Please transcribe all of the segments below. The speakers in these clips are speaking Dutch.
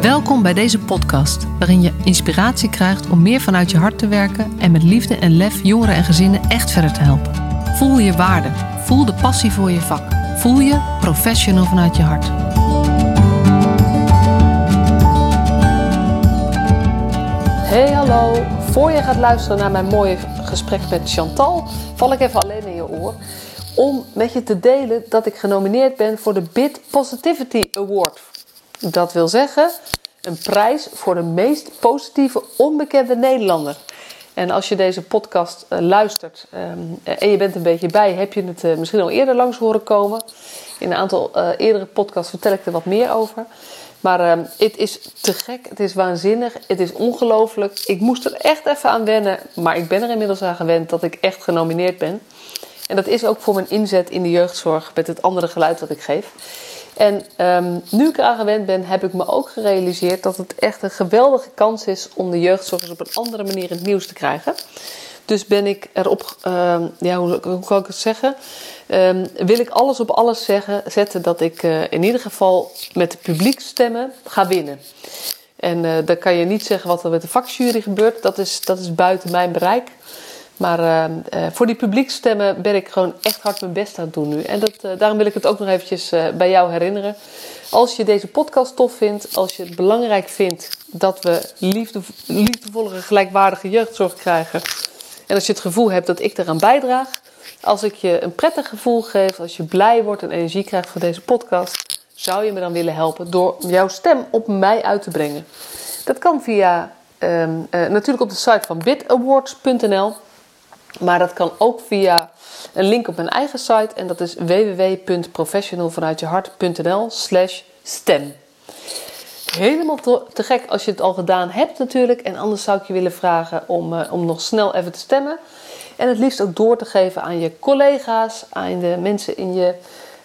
Welkom bij deze podcast, waarin je inspiratie krijgt om meer vanuit je hart te werken en met liefde en lef jongeren en gezinnen echt verder te helpen. Voel je waarde, voel de passie voor je vak, voel je professional vanuit je hart. Hey hallo, voor je gaat luisteren naar mijn mooie gesprek met Chantal, val ik even alleen in je oor om met je te delen dat ik genomineerd ben voor de Bit Positivity Award. Dat wil zeggen, een prijs voor de meest positieve onbekende Nederlander. En als je deze podcast uh, luistert um, en je bent een beetje bij, heb je het uh, misschien al eerder langs horen komen. In een aantal uh, eerdere podcasts vertel ik er wat meer over. Maar ehm, het is te gek, het is waanzinnig, het is ongelooflijk. Ik moest er echt even aan wennen, maar ik ben er inmiddels aan gewend dat ik echt genomineerd ben. En dat is ook voor mijn inzet in de jeugdzorg met het andere geluid dat ik geef. En um, nu ik eraan gewend ben, heb ik me ook gerealiseerd dat het echt een geweldige kans is om de jeugdzorgers op een andere manier in het nieuws te krijgen. Dus ben ik erop, um, ja, hoe, hoe, kan ik het zeggen? Um, wil ik alles op alles zeggen, zetten dat ik uh, in ieder geval met de publiekstemmen ga winnen. En uh, dan kan je niet zeggen wat er met de vakjury gebeurt, dat is, dat is buiten mijn bereik. Maar uh, voor die publiekstemmen ben ik gewoon echt hard mijn best aan het doen nu. En dat, uh, daarom wil ik het ook nog eventjes bij jou herinneren. Als je deze podcast tof vindt, als je het belangrijk vindt dat we liefde, gelijkwaardige jeugdzorg krijgen. En als je het gevoel hebt dat ik eraan bijdraag. Als ik je een prettig gevoel geef, als je blij wordt en energie krijgt van deze podcast. Zou je me dan willen helpen door jouw stem op mij uit te brengen. Dat kan via um, natuurlijk op de site van bitawards.nl. Maar dat kan ook via een link op mijn eigen site en dat is www.professionalvanuitjehart.nl slash stem. Helemaal te gek als je het al gedaan hebt natuurlijk. En anders zou ik je willen vragen om, uh, om nog snel even te stemmen. En het liefst ook door te geven aan je collega's, aan de mensen in je,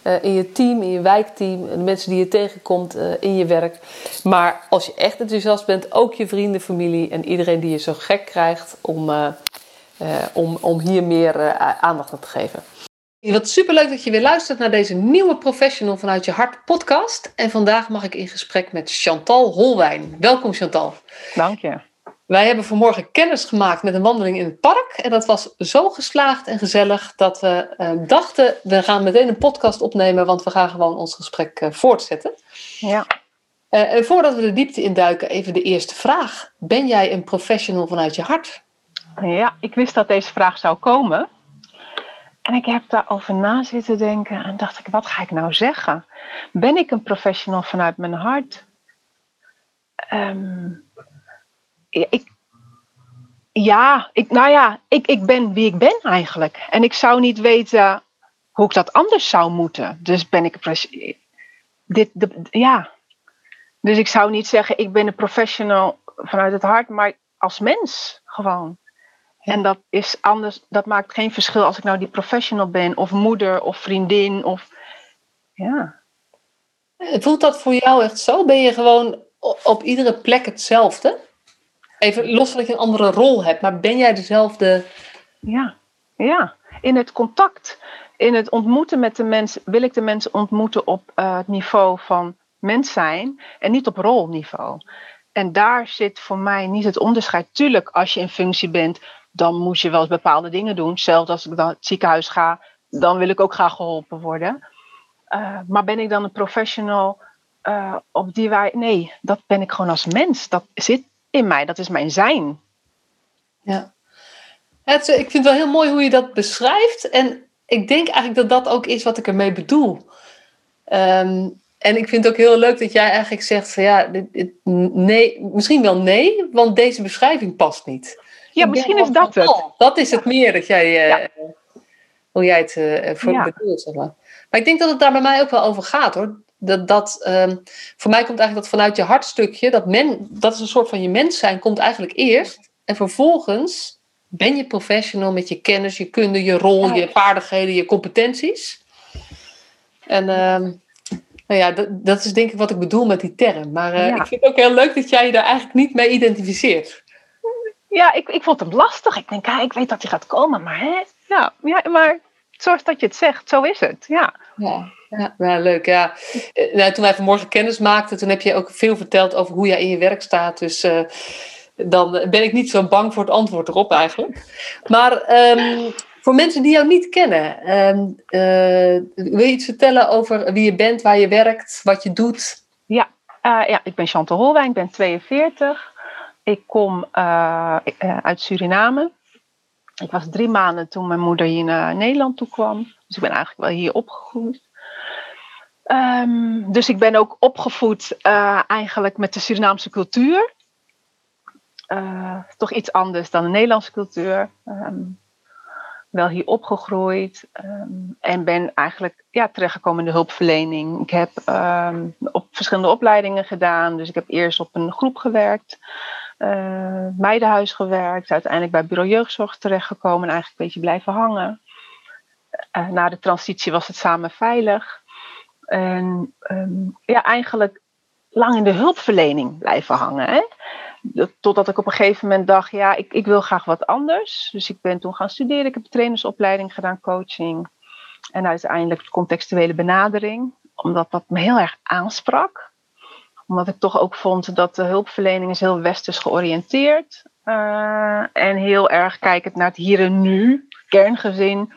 uh, in je team, in je wijkteam, de mensen die je tegenkomt uh, in je werk. Maar als je echt enthousiast bent, ook je vrienden, familie en iedereen die je zo gek krijgt om om, om hier meer uh, aandacht aan te geven. Wat superleuk dat je weer luistert naar deze nieuwe Professional vanuit je hart podcast. En vandaag mag ik in gesprek met Chantal Holwijn. Welkom Chantal. Dank je. Wij hebben vanmorgen kennis gemaakt met een wandeling in het park. En dat was zo geslaagd en gezellig dat we uh, dachten, we gaan meteen een podcast opnemen, want we gaan gewoon ons gesprek uh, voortzetten. Ja. Uh, en voordat we de diepte induiken, even de eerste vraag. Ben jij een professional vanuit je hart? Ja, ik wist dat deze vraag zou komen. En ik heb daarover na zitten denken en dacht ik, wat ga ik nou zeggen? Ben ik een professional vanuit mijn hart? Um, ik, ja, ik, nou ja, ik, ik ben wie ik ben eigenlijk. En ik zou niet weten hoe ik dat anders zou moeten. Dus ben ik dit, de, ja. Dus ik zou niet zeggen, ik ben een professional vanuit het hart, maar als mens gewoon. En dat is anders, dat maakt geen verschil als ik nou die professional ben, of moeder, of vriendin, of ja. Voelt dat voor jou echt zo? Ben je gewoon op iedere plek hetzelfde? Even los dat je een andere rol hebt, maar ben jij dezelfde? Ja, ja. In het contact, in het ontmoeten met de mensen, wil ik de mensen ontmoeten op uh, het niveau van mens zijn en niet op rolniveau. En daar zit voor mij niet het onderscheid. Tuurlijk, als je in functie bent, dan moet je wel eens bepaalde dingen doen. Zelfs als ik dan het ziekenhuis ga, dan wil ik ook graag geholpen worden. Uh, maar ben ik dan een professional uh, op die wij. Nee, dat ben ik gewoon als mens. Dat zit in mij, dat is mijn zijn. Ja. Het, ik vind het wel heel mooi hoe je dat beschrijft. En ik denk eigenlijk dat dat ook is wat ik ermee bedoel. Um, en ik vind het ook heel leuk dat jij eigenlijk zegt ja, dit, nee, misschien wel nee, want deze beschrijving past niet. Ja, misschien is dat het. Dat is het meer dat jij, uh, ja. hoe jij het uh, voor bedoelt. Zeg maar. maar ik denk dat het daar bij mij ook wel over gaat hoor. Dat, dat, um, voor mij komt eigenlijk dat vanuit je hartstukje, dat, men, dat is een soort van je mens zijn, komt eigenlijk eerst. En vervolgens ben je professional met je kennis, je kunde, je rol, je vaardigheden, je competenties. En um, nou ja, dat, dat, is denk ik wat ik bedoel met die term. Maar uh, ja. ik vind het ook heel leuk dat jij je daar eigenlijk niet mee identificeert. Ja, ik, ik vond hem lastig. Ik denk, ja, ik weet dat hij gaat komen, maar hè? Ja, ja maar zoals dat je het zegt, zo is het. Ja, ja, leuk. Ja. Eh, nou, toen wij vanmorgen kennis maakten, toen heb je ook veel verteld over hoe jij in je werk staat. Dus uh, dan ben ik niet zo bang voor het antwoord erop eigenlijk. Maar um, voor mensen die jou niet kennen, um, uh, wil je iets vertellen over wie je bent, waar je werkt, wat je doet? Ja, ja ik ben Chantal Holwijn, ik ben 42. Ik kom uit Suriname. Ik was drie maanden toen mijn moeder hier naar Nederland toe kwam. Dus ik ben eigenlijk wel hier opgegroeid. Um, dus ik ben ook opgevoed uh, eigenlijk met de Surinaamse cultuur. Toch iets anders dan de Nederlandse cultuur. Um, wel hier opgegroeid um, en ben eigenlijk ja, terechtgekomen in de hulpverlening. Ik heb op verschillende opleidingen gedaan. Dus ik heb eerst op een groep gewerkt uh, meidenhuis gewerkt, uiteindelijk bij bureau jeugdzorg terechtgekomen en eigenlijk een beetje blijven hangen. Uh, na de transitie was het samen veilig. En um, ja, eigenlijk lang in de hulpverlening blijven hangen. Hè? Totdat ik op een gegeven moment dacht, ja, ik, ik wil graag wat anders. Dus ik ben toen gaan studeren. Ik heb trainersopleiding gedaan, coaching. En uiteindelijk contextuele benadering. Omdat dat me heel erg aansprak omdat ik toch ook vond dat de hulpverlening is heel westers georiënteerd. Uh, en heel erg kijkend naar het hier en nu, kerngezin.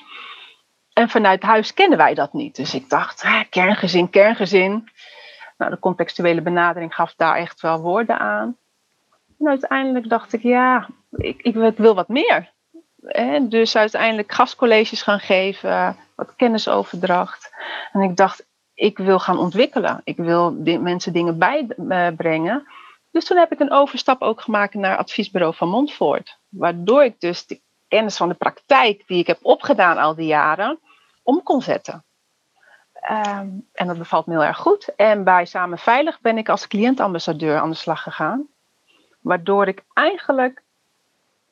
En vanuit huis kennen wij dat niet. Dus ik dacht, kerngezin, kerngezin. Nou, de contextuele benadering gaf daar echt wel woorden aan. En uiteindelijk dacht ik, ja, ik, ik, ik wil wat meer. En dus uiteindelijk gastcolleges gaan geven, wat kennisoverdracht. En ik dacht, ik wil gaan ontwikkelen. Ik wil mensen dingen bijbrengen. Dus toen heb ik een overstap ook gemaakt naar adviesbureau van Montfort. Waardoor ik dus de kennis van de praktijk die ik heb opgedaan al die jaren, om kon zetten. Um, en dat bevalt me heel erg goed. En bij Samen Veilig ben ik als cliëntambassadeur aan de slag gegaan. Waardoor ik eigenlijk,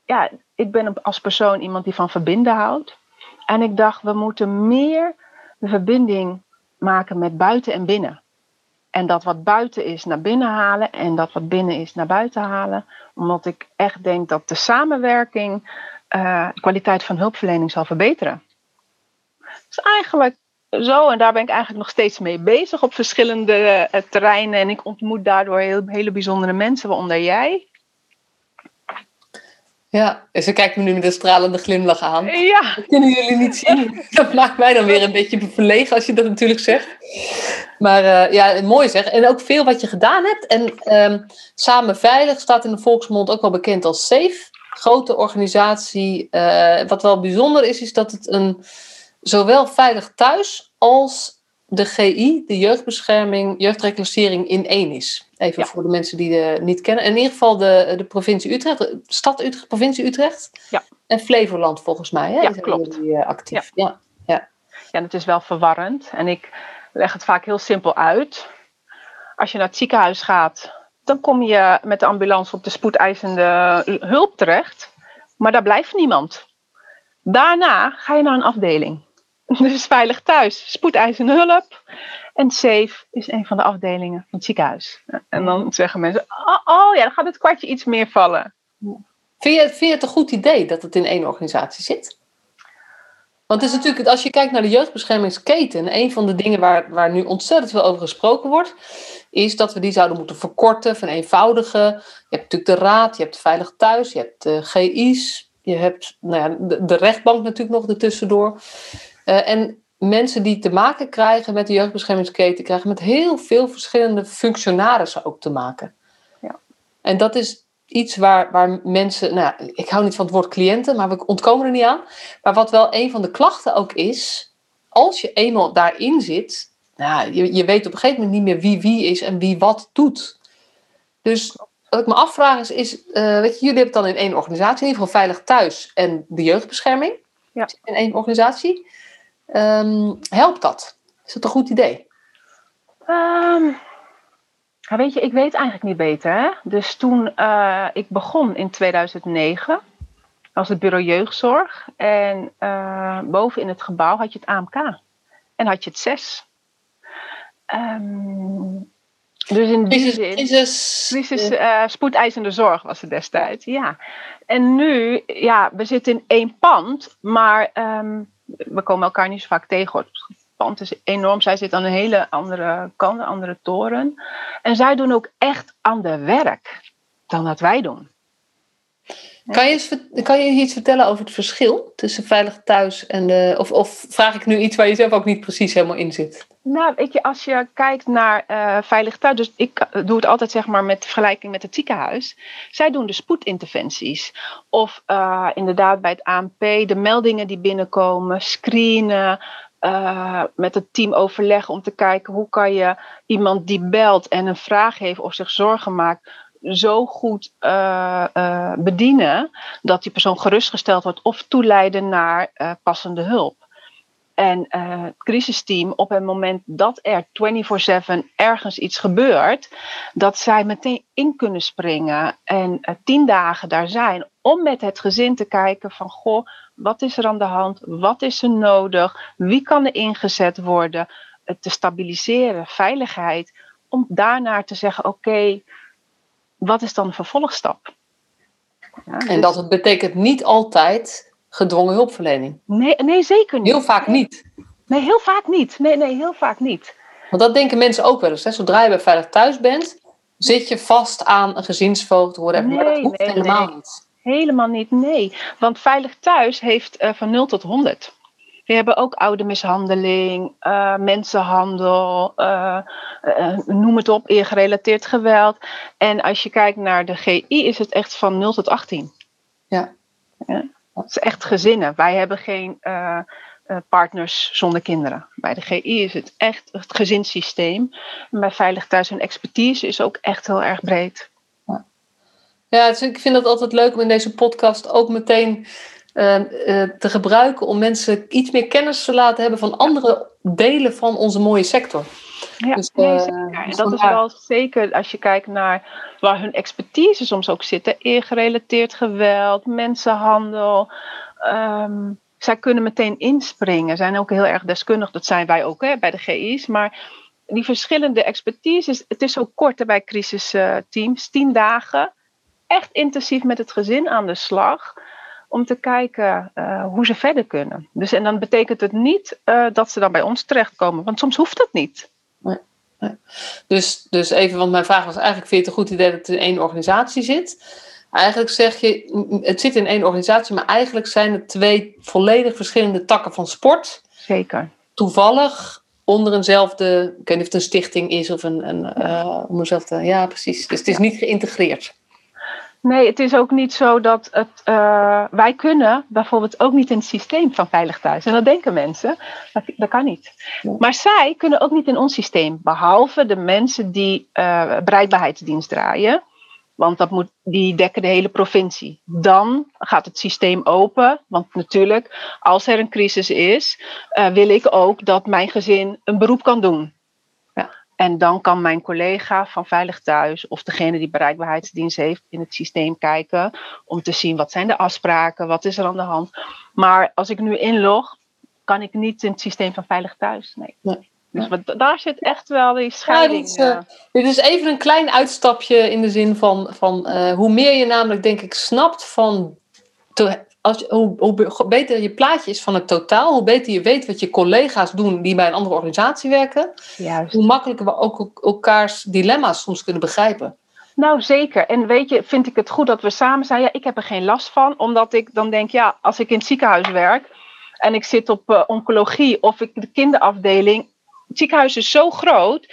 ja, ik ben als persoon iemand die van verbinden houdt. En ik dacht, we moeten meer de verbinding maken met buiten en binnen. En dat wat buiten is naar binnen halen en dat wat binnen is naar buiten halen. Omdat ik echt denk dat de samenwerking uh, de kwaliteit van hulpverlening zal verbeteren. Dus eigenlijk zo, en daar ben ik eigenlijk nog steeds mee bezig op verschillende uh, terreinen. En ik ontmoet daardoor heel, hele bijzondere mensen, waaronder jij. Ja, en ze kijkt me nu met een stralende glimlach aan. Ja. Dat kunnen jullie niet zien. Dat maakt mij dan weer een beetje verlegen als je dat natuurlijk zegt. Maar uh, ja, mooi zeg. En ook veel wat je gedaan hebt. En um, Samen Veilig staat in de volksmond ook wel bekend als SAFE. Grote organisatie. Uh, wat wel bijzonder is, is dat het een zowel veilig thuis als de GI, de jeugdbescherming, jeugdreclassering in één is. Even ja. voor de mensen die het niet kennen. In ieder geval de, de provincie Utrecht, de stad Utrecht, provincie Utrecht. Ja. En Flevoland volgens mij. Hè? Ja, klopt. Die, uh, actief. Ja. Ja. ja. ja, het is wel verwarrend. En ik leg het vaak heel simpel uit. Als je naar het ziekenhuis gaat, dan kom je met de ambulance op de spoedeisende hulp terecht. Maar daar blijft niemand. Daarna ga je naar een afdeling. Dus veilig thuis, spoedeisende hulp. En SAFE is een van de afdelingen van het ziekenhuis. En dan zeggen mensen, oh, oh ja, dan gaat het kwartje iets meer vallen. Vind je, het een goed idee dat het in één organisatie zit? Want is natuurlijk, als je kijkt naar de jeugdbeschermingsketen, een van de dingen waar, waar nu ontzettend veel over gesproken wordt, is dat we die zouden moeten verkorten, vereenvoudigen. Je hebt natuurlijk de raad, je hebt Veilig Thuis, je hebt de GI's, je hebt nou ja, de, de rechtbank natuurlijk nog ertussendoor. Uh, en mensen die te maken krijgen met de jeugdbeschermingsketen, krijgen met heel veel verschillende functionarissen ook te maken. Ja. En dat is iets waar, waar mensen, nou, ik hou niet van het woord cliënten, maar we ontkomen er niet aan. Maar wat wel een van de klachten ook is, als je eenmaal daarin zit, nou, je, je weet op een gegeven moment niet meer wie wie is en wie wat doet. Dus wat ik me afvraag is, is uh, weet je, jullie hebben het dan in één organisatie, in ieder geval Veilig Thuis en de jeugdbescherming. Ja. In één organisatie. Um, helpt dat? Is dat een goed idee? Um, weet je, ik weet eigenlijk niet beter. Hè? Dus toen uh, ik begon in 2009 was het bureau jeugdzorg. En uh, boven in het gebouw had je het AMK. En had je het CES. Um, dus in die crisis, zin... crisis, crisis uh, spoedeisende zorg was het destijds, ja. En nu, ja, we zitten in één pand, maar... Um, we komen elkaar niet zo vaak tegen. Het pand is enorm. Zij zit aan een hele andere kant, een andere toren. En zij doen ook echt ander werk dan dat wij doen. Kan je, kan je iets vertellen over het verschil tussen veilig thuis en de. Of, of vraag ik nu iets waar je zelf ook niet precies helemaal in zit? Nou, je, als je kijkt naar uh, veilig thuis, dus ik doe het altijd zeg maar met vergelijking met het ziekenhuis. Zij doen de spoedinterventies. Of uh, inderdaad bij het ANP de meldingen die binnenkomen, screenen. Met het team overleggen om te kijken hoe kan je iemand die belt en een vraag heeft of zich zorgen maakt, zo goed uh, bedienen dat die persoon gerustgesteld wordt of toeleiden naar passende hulp. En het crisisteam, op het moment dat er 24/7 ergens iets gebeurt, dat zij meteen in kunnen springen en tien dagen daar zijn om met het gezin te kijken van goh, wat is er aan de hand, wat is er nodig, wie kan er ingezet worden, te stabiliseren, veiligheid, om daarna te zeggen oké, okay, wat is dan de vervolgstap? Ja, en dus... dat betekent niet altijd gedwongen hulpverlening. Nee, nee, zeker niet. Heel vaak niet. Nee, heel vaak niet. Nee, nee, heel vaak niet. Want dat denken mensen ook wel eens. Hè? Zodra je bij Veilig Thuis bent, zit je vast aan een gezinsvoogd. Whatever. Nee, maar dat hoeft nee, helemaal nee. niet. Helemaal niet, nee. Want Veilig Thuis heeft uh, van 0 tot 100. We hebben ook oudermishandeling, uh, mensenhandel, uh, uh, noem het op, eergerelateerd geweld. En als je kijkt naar de GI is het echt van 0 tot 18. Ja. ja. Het is echt gezinnen. Wij hebben geen partners zonder kinderen. Bij de GI is het echt het gezinssysteem. En bij Veilig Thuis en expertise is ook echt heel erg breed. Ja, dus ik vind het altijd leuk om in deze podcast ook meteen uh, uh, te gebruiken om mensen iets meer kennis te laten hebben van andere delen van onze mooie sector. Ja, dus, nee, zeker. En dat is wel zeker als je kijkt naar waar hun expertise soms ook zit. Eergerelateerd geweld, mensenhandel. Um, zij kunnen meteen inspringen. Zijn ook heel erg deskundig. Dat zijn wij ook hè, bij de GI's. Maar die verschillende expertises. Het is zo kort bij crisisteams. Tien dagen. Echt intensief met het gezin aan de slag om te kijken uh, hoe ze verder kunnen. Dus, en dan betekent het niet uh, dat ze dan bij ons terechtkomen, want soms hoeft dat niet. Nee. Dus, dus even, want mijn vraag was eigenlijk: vind je het een goed idee dat het in één organisatie zit? Eigenlijk zeg je, het zit in één organisatie, maar eigenlijk zijn het twee volledig verschillende takken van sport. Zeker. Toevallig onder eenzelfde, ik weet niet of het een stichting is of een, een uh, onder eenzelfde, ja precies. Dus het is niet geïntegreerd. Nee, het is ook niet zo dat het. Uh, wij kunnen bijvoorbeeld ook niet in het systeem van Veilig Thuis. En dat denken mensen. Dat, dat kan niet. Maar zij kunnen ook niet in ons systeem. Behalve de mensen die uh, bereikbaarheidsdienst draaien. Want dat moet, die dekken de hele provincie. Dan gaat het systeem open. Want natuurlijk, als er een crisis is, uh, wil ik ook dat mijn gezin een beroep kan doen. En dan kan mijn collega van Veilig Thuis of degene die bereikbaarheidsdienst heeft in het systeem kijken om te zien wat zijn de afspraken, wat is er aan de hand. Maar als ik nu inlog, kan ik niet in het systeem van Veilig Thuis. Nee. nee. Dus wat, daar zit echt wel die scheiding. Ja, dit, uh, dit, is even een klein uitstapje in de zin van, van uh, hoe meer je namelijk denk ik snapt van te, als, hoe, hoe, beter je plaatje is van het totaal, hoe beter je weet wat je collega's doen die bij een andere organisatie werken, Juist. hoe makkelijker we ook elkaars dilemma's soms kunnen begrijpen. Nou, zeker. En weet je, vind ik het goed dat we samen zijn. Ja, ik heb er geen last van, omdat ik dan denk, ja, als ik in het ziekenhuis werk en ik zit op uh, oncologie of ik de kinderafdeling, het ziekenhuis is zo groot.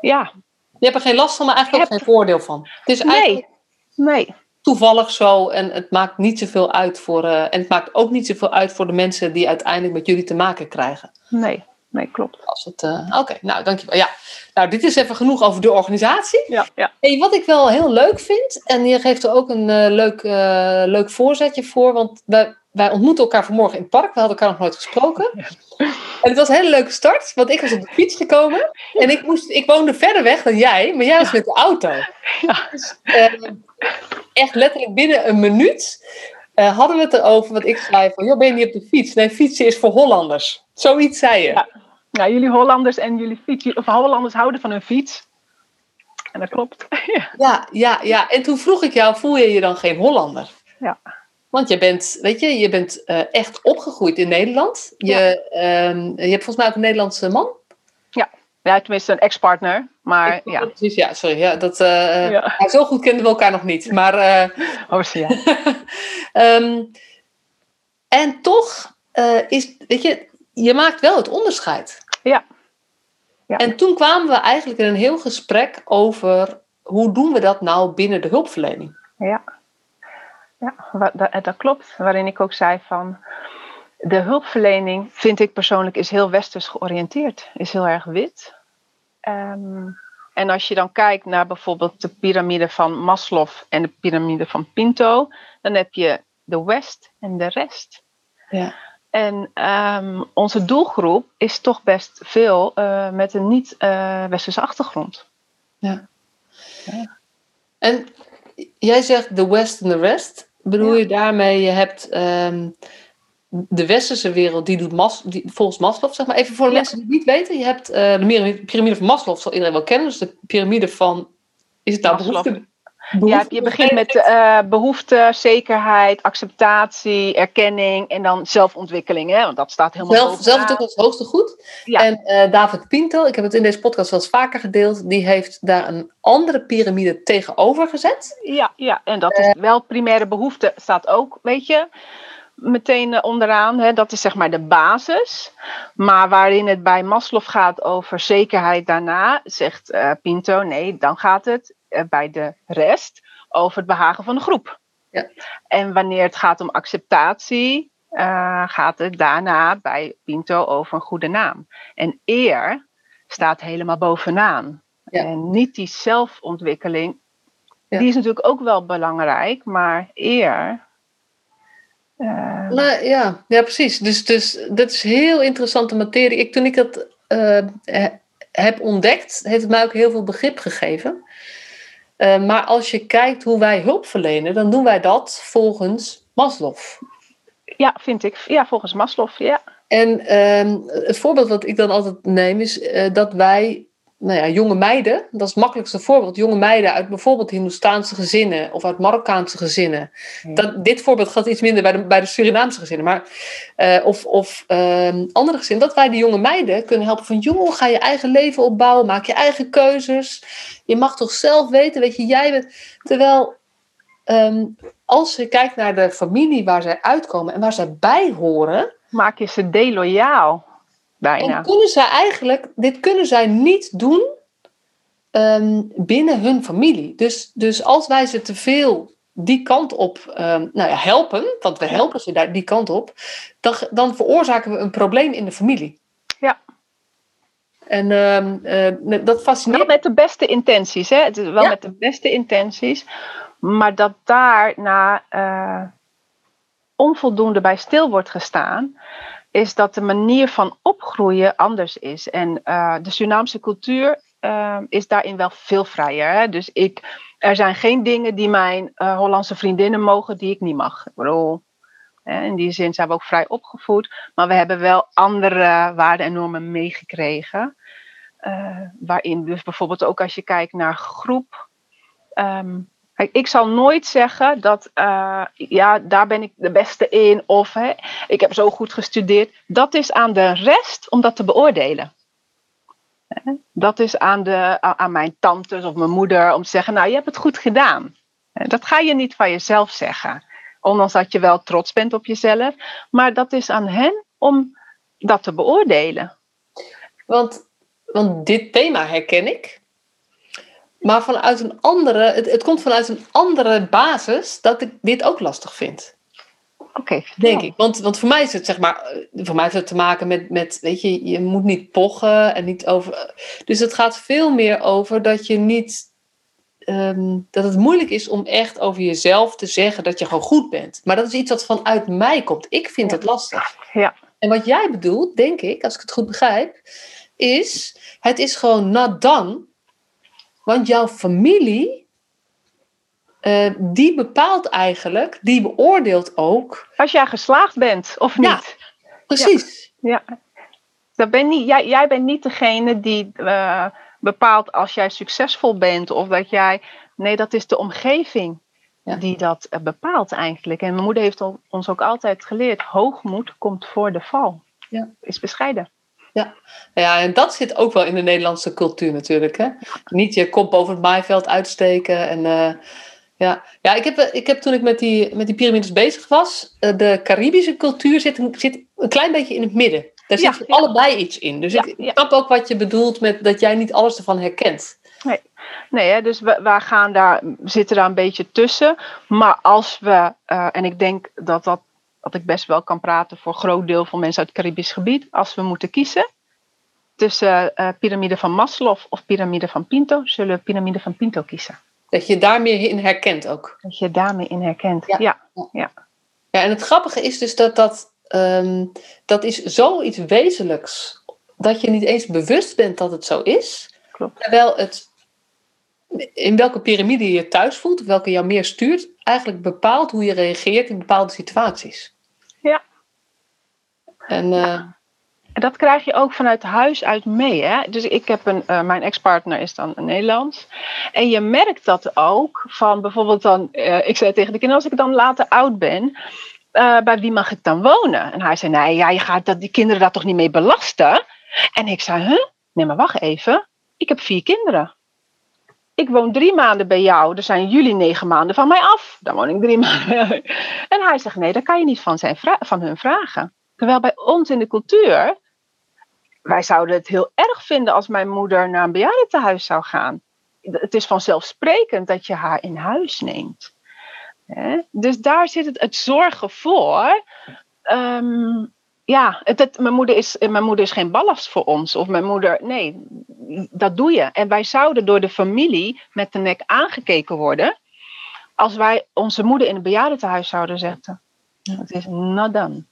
Ja. Je hebt er geen last van, maar eigenlijk ook heb... geen voordeel van. Het is eigenlijk... Nee, nee toevallig zo en het maakt niet zoveel uit voor. Uh, en het maakt ook niet zoveel uit voor de mensen die uiteindelijk met jullie te maken krijgen. Nee, nee, klopt. Als het, uh, Oké, nou dankjewel. Ja, nou dit is even genoeg over de organisatie. Ja, ja. Hey, wat ik wel heel leuk vind, en je geeft er ook een uh, leuk, leuk voorzetje voor, want wij, wij ontmoeten elkaar vanmorgen in het park. We hadden elkaar nog nooit gesproken. Ja. En het was een hele leuke start, want ik was op de fiets gekomen en ik, moest, ik woonde verder weg dan jij, maar jij was met de auto. Ja. Dus, echt letterlijk binnen een minuut uh, hadden we het erover wat ik zei van, joh, ben je niet op de fiets? Nee, fietsen is voor Hollanders. Zoiets zei je. Ja, ja jullie Hollanders en jullie fiets, of Hollanders houden van hun fiets. En dat klopt. ja. ja, ja, ja. En toen vroeg ik jou, voel je je dan geen Hollander? Ja. Want je bent, weet je, je bent uh, echt opgegroeid in Nederland. Je, ja. um, je hebt volgens mij ook een Nederlandse man. Ja, ja tenminste een ex-partner. Maar ja. Precies, ja, sorry. Ja, dat, uh, ja. Nou, zo goed kenden we elkaar nog niet. Maar, uh, oh, ja. um, en toch is, weet je, je maakt wel het onderscheid. Ja. ja. En toen kwamen we eigenlijk in een heel gesprek over hoe doen we dat nou binnen de hulpverlening. Ja. Ja, dat, dat klopt. Waarin ik ook zei van de hulpverlening, vind ik persoonlijk, is heel westers georiënteerd. Is heel erg wit. Um, en als je dan kijkt naar bijvoorbeeld de piramide van Maslow en de piramide van Pinto, dan heb je de West en de rest. Ja. En um, onze doelgroep is toch best veel uh, met een niet-westerse uh, achtergrond. Ja. ja. En jij zegt de West en de rest. Bedoel ja. je daarmee, je hebt um, de westerse wereld, die doet mas, die, volgens Maslow, zeg maar. Even voor de ja. mensen die het niet weten. Je hebt uh, de piramide van Maslow, zal iedereen wel kennen. Dus de piramide van, is het nou behoefte? Ja, je begint met uh, behoefte, zekerheid, acceptatie, erkenning en dan zelfontwikkeling. Hè? Want dat staat helemaal Zelf, Zelfontwikkeling het hoogste goed. Ja. En uh, David Pinto, ik heb het in deze podcast wel eens vaker gedeeld, die heeft daar een andere piramide tegenover gezet. Ja, ja. en dat is uh, wel primaire behoefte, staat ook, weet je meteen onderaan. Hè, dat is zeg maar de basis. Maar waarin het bij Maslow gaat over zekerheid daarna, zegt uh, Pinto, nee, dan gaat het bij de rest over het behagen van de groep. Ja. En wanneer het gaat om acceptatie, uh, gaat het daarna bij Pinto over een goede naam. En eer staat helemaal bovenaan. Ja. En niet die zelfontwikkeling. Ja. Die is natuurlijk ook wel belangrijk, maar eer uh... Nou, ja, ja, precies. Dus, dus dat is heel interessante materie. Ik, toen ik dat uh, heb ontdekt, heeft het mij ook heel veel begrip gegeven. Uh, maar als je kijkt hoe wij hulp verlenen, dan doen wij dat volgens Maslow. Ja, vind ik. Ja, volgens Maslow, ja. En ehm, het voorbeeld wat ik dan altijd neem is dat wij nou ja, jonge meiden, dat is het makkelijkste voorbeeld. Jonge meiden uit bijvoorbeeld Hindoestaanse gezinnen of uit Marokkaanse gezinnen. Dat, dit voorbeeld gaat iets minder bij de, bij de Surinaamse gezinnen. Maar, uh, of of uh, andere gezinnen. Dat wij die jonge meiden kunnen helpen van... joh, ga je eigen leven opbouwen. Maak je eigen keuzes. Je mag toch zelf weten, weet je, jij bent... Terwijl um, als je kijkt naar de familie waar zij uitkomen en waar zij bij horen... Maak je ze deloyaal. Bijna. En kunnen zij eigenlijk, dit kunnen zij niet doen um, binnen hun familie. Dus, dus als wij ze te veel die kant op um, nou ja, helpen, want we helpen ze daar die kant op, dan, dan veroorzaken we een probleem in de familie. Ja. En um, uh, dat fascineert. Wel met de beste intenties, hè? Het is wel ja. met de beste intenties, maar dat daarna uh, onvoldoende bij stil wordt gestaan is dat de manier van opgroeien anders is. En uh, de Surinaamse cultuur uh, is daarin wel veel vrijer. Dus ik, er zijn geen dingen die mijn uh, Hollandse vriendinnen mogen die ik niet mag. Ik in die zin zijn we ook vrij opgevoed. Maar we hebben wel andere waarden en normen meegekregen. waarin dus bijvoorbeeld ook als je kijkt naar groep. Um, ik zal nooit zeggen dat, uh, ja, daar ben ik de beste in of hè, ik heb zo goed gestudeerd. Dat is aan de rest om dat te beoordelen. Dat is aan, de, aan mijn tantes of mijn moeder om te zeggen, nou, je hebt het goed gedaan. Dat ga je niet van jezelf zeggen. Ondanks dat je wel trots bent op jezelf. Maar dat is aan hen om dat te beoordelen. Want, want dit thema herken ik. Maar vanuit een andere, het, het komt vanuit een andere basis dat ik dit ook lastig vind. Oké. Okay, denk ja. ik. Want, want voor mij is het zeg maar, eh, voor mij heeft het te maken met, met, weet je, je moet niet pochen en niet over. Dus het gaat veel meer over dat je niet, um, dat het moeilijk is om echt over jezelf te zeggen dat je gewoon goed bent. Maar dat is iets wat vanuit mij komt. Ik vind ja. het lastig. Ja. En wat jij bedoelt, denk ik, als ik het goed begrijp, is, het is gewoon not done want jouw familie, uh, die bepaalt eigenlijk, die beoordeelt ook. Als jij geslaagd bent of niet. Ja, precies. Ja. ja. Dat ben niet, jij, jij bent niet degene die uh, bepaalt als jij succesvol bent of dat jij. Nee, dat is de omgeving die dat eh, bepaalt eigenlijk. En mijn moeder heeft ons ook altijd geleerd: hoogmoed komt voor de val. Ja. Is bescheiden. Ja. ja, en dat zit ook wel in de Nederlandse cultuur natuurlijk. Hè? Niet je kop boven het maaiveld uitsteken. En, uh, ja, ja ik, heb, ik heb toen ik met die, met die piramides bezig was, uh, de Caribische cultuur zit een, zit een klein beetje in het midden. Daar zit ja, allebei iets in. Dus ik snap ook wat je bedoelt met dat jij niet alles ervan herkent. Nee, nee hè, dus we, we, gaan daar, zitten daar een beetje tussen. Maar als we, uh, en ik denk dat, dat, dat ik best wel kan praten voor een groot deel van mensen uit het Caribisch gebied. Als we moeten kiezen tussen uh, piramide van Maslow of piramide van Pinto, zullen we piramide van Pinto kiezen. Dat je daar meer in herkent ook. Dat je daar meer in herkent, ja. ja. ja. ja en het grappige is dus dat dat, um, dat is zoiets wezenlijks. Dat je niet eens bewust bent dat het zo is. Klopt. Terwijl het in welke piramide je je thuis voelt, of welke jou meer stuurt, eigenlijk bepaalt hoe je reageert in bepaalde situaties. En, uh, en dat krijg je ook vanuit huis uit mee. Hè? Dus ik heb een, uh, mijn ex-partner is dan Nederlands. En je merkt dat ook van bijvoorbeeld dan, uh, ik zei tegen de kinderen, als ik dan later oud ben, bij wie mag ik dan wonen? En hij zei, nee, ja, je gaat dat, die kinderen daar toch niet mee belasten? En ik zei, huh? Nee, maar wacht even. Ik heb vier kinderen ik woon drie maanden bij jou, er zijn jullie negen maanden van mij af. Dan woon ik drie maanden. En hij zegt, nee, dat kan je niet van, zijn van hun vragen. Terwijl bij ons in de cultuur, wij zouden het heel erg vinden als mijn moeder naar een bejaardentehuis zou gaan. Het is vanzelfsprekend dat je haar in huis neemt. Dus daar zit het, het zorgen voor. Um, ja, het, mijn, moeder is, mijn moeder is geen ballast voor ons. Of mijn moeder, nee, dat doe je. En wij zouden door de familie met de nek aangekeken worden. als wij onze moeder in een bejaardentehuis zouden zetten. Het is not done.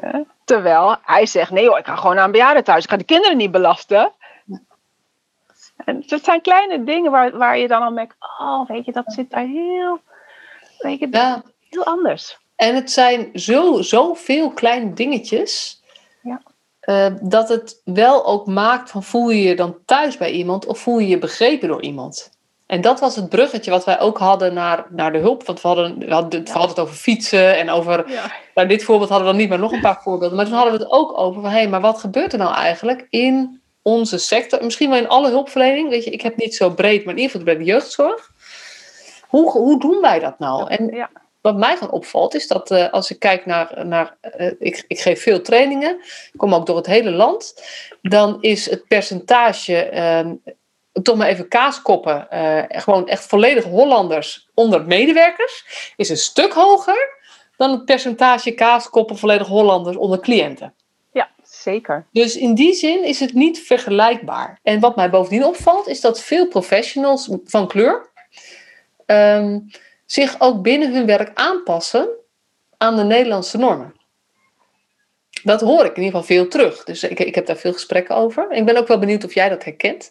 Ja, terwijl hij zegt: nee hoor, ik ga gewoon naar een bejaardentehuis. Ik ga de kinderen niet belasten. En het zijn kleine dingen waar, waar je dan al merkt: oh, weet je, dat zit daar heel, weet je, heel anders. En het zijn zo, zoveel kleine dingetjes. Ja. Uh, dat het wel ook maakt van voel je je dan thuis bij iemand of voel je je begrepen door iemand. En dat was het bruggetje wat wij ook hadden naar, naar de hulp. Want we hadden, we hadden, het, we hadden het over fietsen en over. Ja. Nou, dit voorbeeld hadden we dan niet, maar nog een paar voorbeelden. Maar toen hadden we het ook over van hé, hey, maar wat gebeurt er nou eigenlijk in onze sector? Misschien wel in alle hulpverlening. Weet je, ik heb niet zo breed, maar in ieder geval bij de jeugdzorg. Hoe, hoe doen wij dat nou? En ja wat mij gewoon opvalt, is dat uh, als ik kijk naar. naar uh, ik, ik geef veel trainingen, ik kom ook door het hele land. Dan is het percentage. Uh, toch maar even kaaskoppen, uh, gewoon echt volledig Hollanders onder medewerkers, is een stuk hoger dan het percentage kaaskoppen volledig Hollanders onder cliënten. Ja, zeker. Dus in die zin is het niet vergelijkbaar. En wat mij bovendien opvalt, is dat veel professionals van kleur. Um, zich ook binnen hun werk aanpassen aan de Nederlandse normen. Dat hoor ik in ieder geval veel terug. Dus ik, ik heb daar veel gesprekken over. Ik ben ook wel benieuwd of jij dat herkent.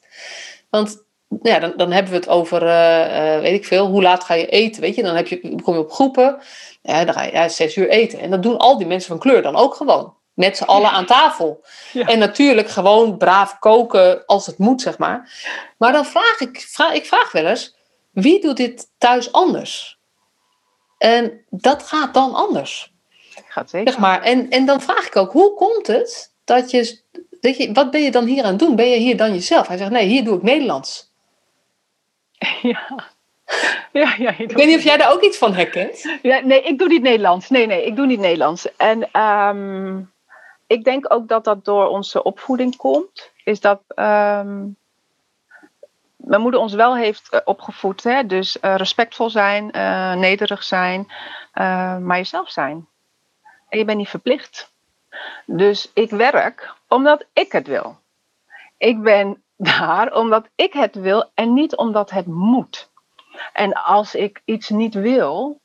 Want ja, dan, dan hebben we het over, uh, weet ik veel, hoe laat ga je eten? Weet je, dan heb je, kom je op groepen, ja, dan ga je ja, zes uur eten. En dat doen al die mensen van kleur dan ook gewoon. Met z'n allen aan tafel. Ja. En natuurlijk gewoon braaf koken als het moet, zeg maar. Maar dan vraag ik, vraag, ik vraag wel eens, wie doet dit thuis anders? En dat gaat dan anders. Gaat zeker. Zeg maar. en, en dan vraag ik ook, hoe komt het dat je, dat je... Wat ben je dan hier aan het doen? Ben je hier dan jezelf? Hij zegt, nee, hier doe ik Nederlands. Ja. Ja, ja, ik weet niet of jij daar ook iets van herkent. Ja, nee, ik doe niet Nederlands. Nee, nee, ik doe niet Nederlands. En um, ik denk ook dat dat door onze opvoeding komt. Is dat um, mijn moeder ons wel heeft uh, opgevoed. Hè? Dus uh, respectvol zijn, uh, nederig zijn, maar jezelf zijn. En je bent niet verplicht. Dus ik werk omdat ik het wil. Ik ben daar omdat ik het wil en niet omdat het moet. En als ik iets niet wil,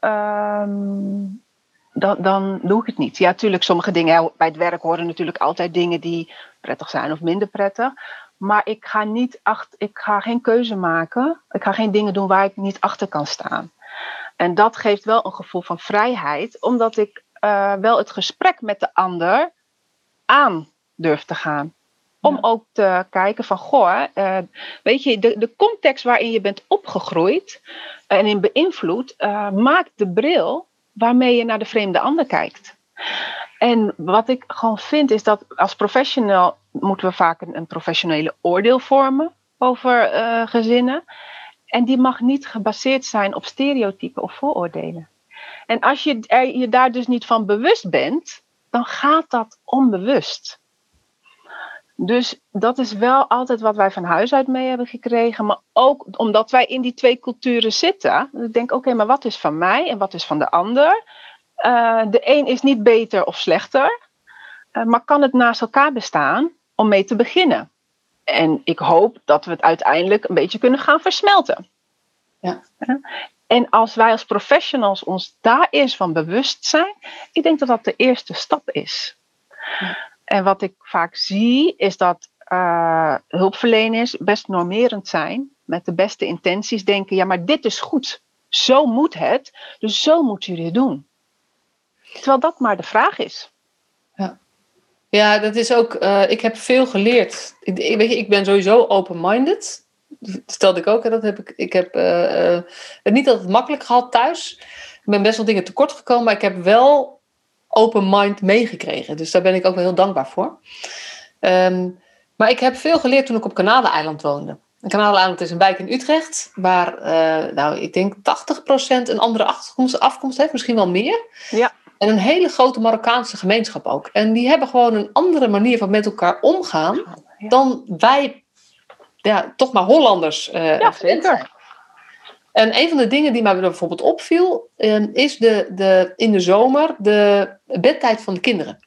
um, dan, dan, doe ik het niet. Ja, natuurlijk, sommige dingen bij het werk horen natuurlijk altijd dingen die prettig zijn of minder prettig. Maar ik ga, niet achter, ik ga geen keuze maken. Ik ga geen dingen doen waar ik niet achter kan staan. En dat geeft wel een gevoel van vrijheid, omdat ik uh, wel het gesprek met de ander aan durf te gaan. Om ook te kijken van, goh, uh, weet je, de, de context waarin je bent opgegroeid, en in beïnvloedt, uh, maakt de bril waarmee je naar de vreemde ander kijkt. En wat ik gewoon vind is dat als professional moeten we vaak een, een professionele oordeel vormen over uh, gezinnen. En die mag niet gebaseerd zijn op stereotypen of vooroordelen. En als je er, je daar dus niet van bewust bent, dan gaat dat onbewust. Dus dat is wel altijd wat wij van huis uit mee hebben gekregen. Maar ook omdat wij in die twee culturen zitten. Ik denk, oké, maar wat is van mij en wat is van de ander? Uh, de een is niet beter of slechter. Uh, maar kan het naast elkaar bestaan om mee te beginnen? En ik hoop dat we het uiteindelijk een beetje kunnen gaan versmelten. Ja. En als wij als professionals ons daar eerst van bewust zijn, ik denk dat dat de eerste stap is. En wat ik vaak zie, is dat uh, hulpverleners best normerend zijn, met de beste intenties denken, ja, maar dit is goed. Zo moet het, dus zo moeten jullie het doen. Terwijl dat maar de vraag is. Ja, ja dat is ook, uh, ik heb veel geleerd. Ik, weet je, ik ben sowieso open-minded. Dat stelde ik ook. Dat heb ik, ik heb uh, het niet altijd makkelijk gehad thuis. Ik ben best wel dingen tekort gekomen, maar ik heb wel open mind meegekregen. Dus daar ben ik ook wel heel dankbaar voor. Um, maar ik heb veel geleerd toen ik op Kanaleiland woonde. Kanaleiland is een wijk in Utrecht, waar, uh, nou, ik denk 80% een andere afkomst, afkomst heeft, misschien wel meer. Ja. En een hele grote Marokkaanse gemeenschap ook. En die hebben gewoon een andere manier van met elkaar omgaan ja. dan wij, ja, toch maar Hollanders. Uh, ja, zeker. En een van de dingen die mij bijvoorbeeld opviel, ehm, is de, de, in de zomer de bedtijd van de kinderen.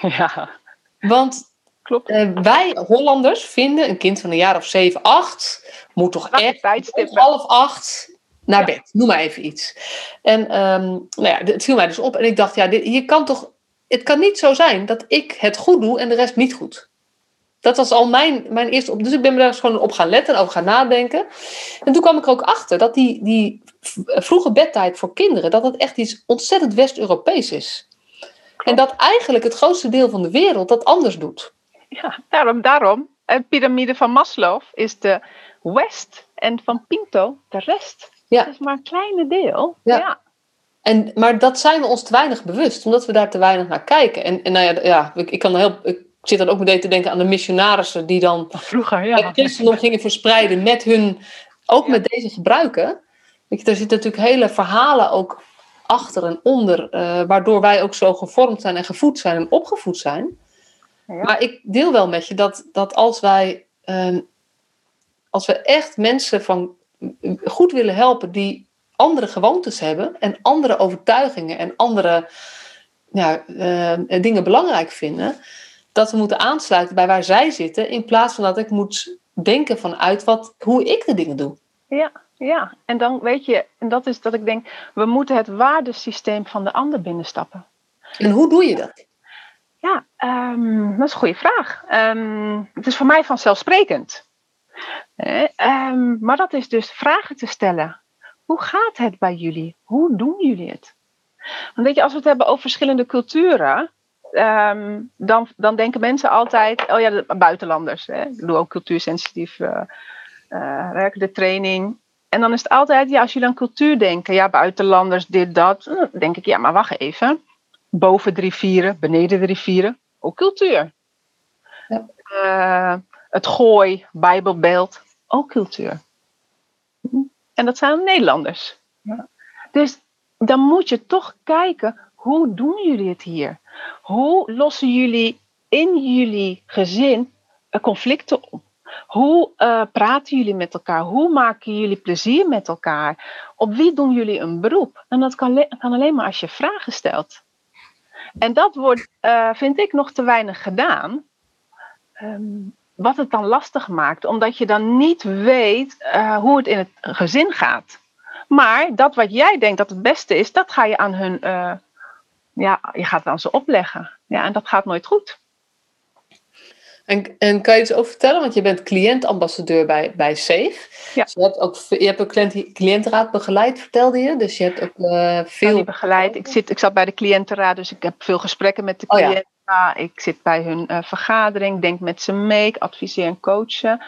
Ja. Want Klopt. Uh, wij Hollanders vinden een kind van een jaar of 7, 8 moet toch echt om half acht naar ja. bed. Noem maar even iets. En um, nou ja, het viel mij dus op en ik dacht, ja, dit, hier kan toch, het kan niet zo zijn dat ik het goed doe en de rest niet goed. Dat was al mijn, mijn eerste op. Dus ik ben me daar eens gewoon op gaan letten en over gaan nadenken. En toen kwam ik er ook achter dat die, die vroege bedtijd voor kinderen, dat dat echt iets ontzettend West-Europees is. En dat eigenlijk het grootste deel van de wereld dat anders doet. Ja, daarom, daarom. Een piramide van Maslow is de West en van Pinto de rest. Ja. Dat is maar een kleine deel. Ja. ja. En, maar dat zijn we ons te weinig bewust, omdat we daar te weinig naar kijken. En, en nou ja, ja ik, ik kan heel, ik ik zit dan ook meteen te denken aan de missionarissen die dan Vroeger, ja. het christendom gingen verspreiden met hun, ook met deze gebruiken. Weet je, er zitten natuurlijk hele verhalen ook achter en onder, uh, waardoor wij ook zo gevormd zijn en gevoed zijn en opgevoed zijn. Ja. Maar ik deel wel met je dat, dat als wij, uh, als we echt mensen van goed willen helpen die andere gewoontes hebben en andere overtuigingen en andere ja, uh, dingen belangrijk vinden, dat we moeten aansluiten bij waar zij zitten, in plaats van dat ik moet denken vanuit wat, hoe ik de dingen doe. Ja, ja, en dan weet je, en dat is dat ik denk, we moeten het waardesysteem van de ander binnenstappen. En hoe doe je dat? Ja, um, dat is een goede vraag. Um, het is voor mij vanzelfsprekend. um, maar dat is dus vragen te stellen. Hoe gaat het bij jullie? Hoe doen jullie het? Want weet je, als we het hebben over verschillende culturen, um, dan, dan denken mensen altijd, oh ja, de buitenlanders. Hè? Ik doe ook cultuursensitief uh, uh, werk, de training. En dan is het altijd, ja, als jullie aan cultuur denken, ja, buitenlanders, dit, dat. Dan denk ik, ja, maar wacht even. Boven de rivieren, beneden de rivieren, ook cultuur. Ja. Uh, het gooi, bijbelbeeld, ook cultuur. En dat zijn Nederlanders. Ja. Dus dan moet je toch kijken, hoe doen jullie het hier? Hoe lossen jullie in jullie gezin conflicten op? Hoe uh, praten jullie met elkaar? Hoe maken jullie plezier met elkaar? Op wie doen jullie een beroep? En dat kan, kan alleen maar als je vragen stelt. En dat wordt, uh, vind ik, nog te weinig gedaan. Um, wat het dan lastig maakt, omdat je dan niet weet uh, hoe het in het gezin gaat. Maar dat wat jij denkt dat het beste is, dat ga je aan hun ja, je gaat aan ze opleggen. Ja, en dat gaat nooit goed. En, en kan je iets over vertellen? Want je bent cliëntambassadeur bij, bij SAFE. Ja. Dus je hebt ook, je hebt ook cliënt, cliëntenraad begeleid, vertelde je. Dus je hebt ook uh, veel... begeleid. Ik, zit, ik zat bij de cliëntenraad, dus ik heb veel gesprekken met de cliënten. Oh, ja. Ik zit bij hun uh, vergadering, denk met ze mee, ik adviseer en coachen.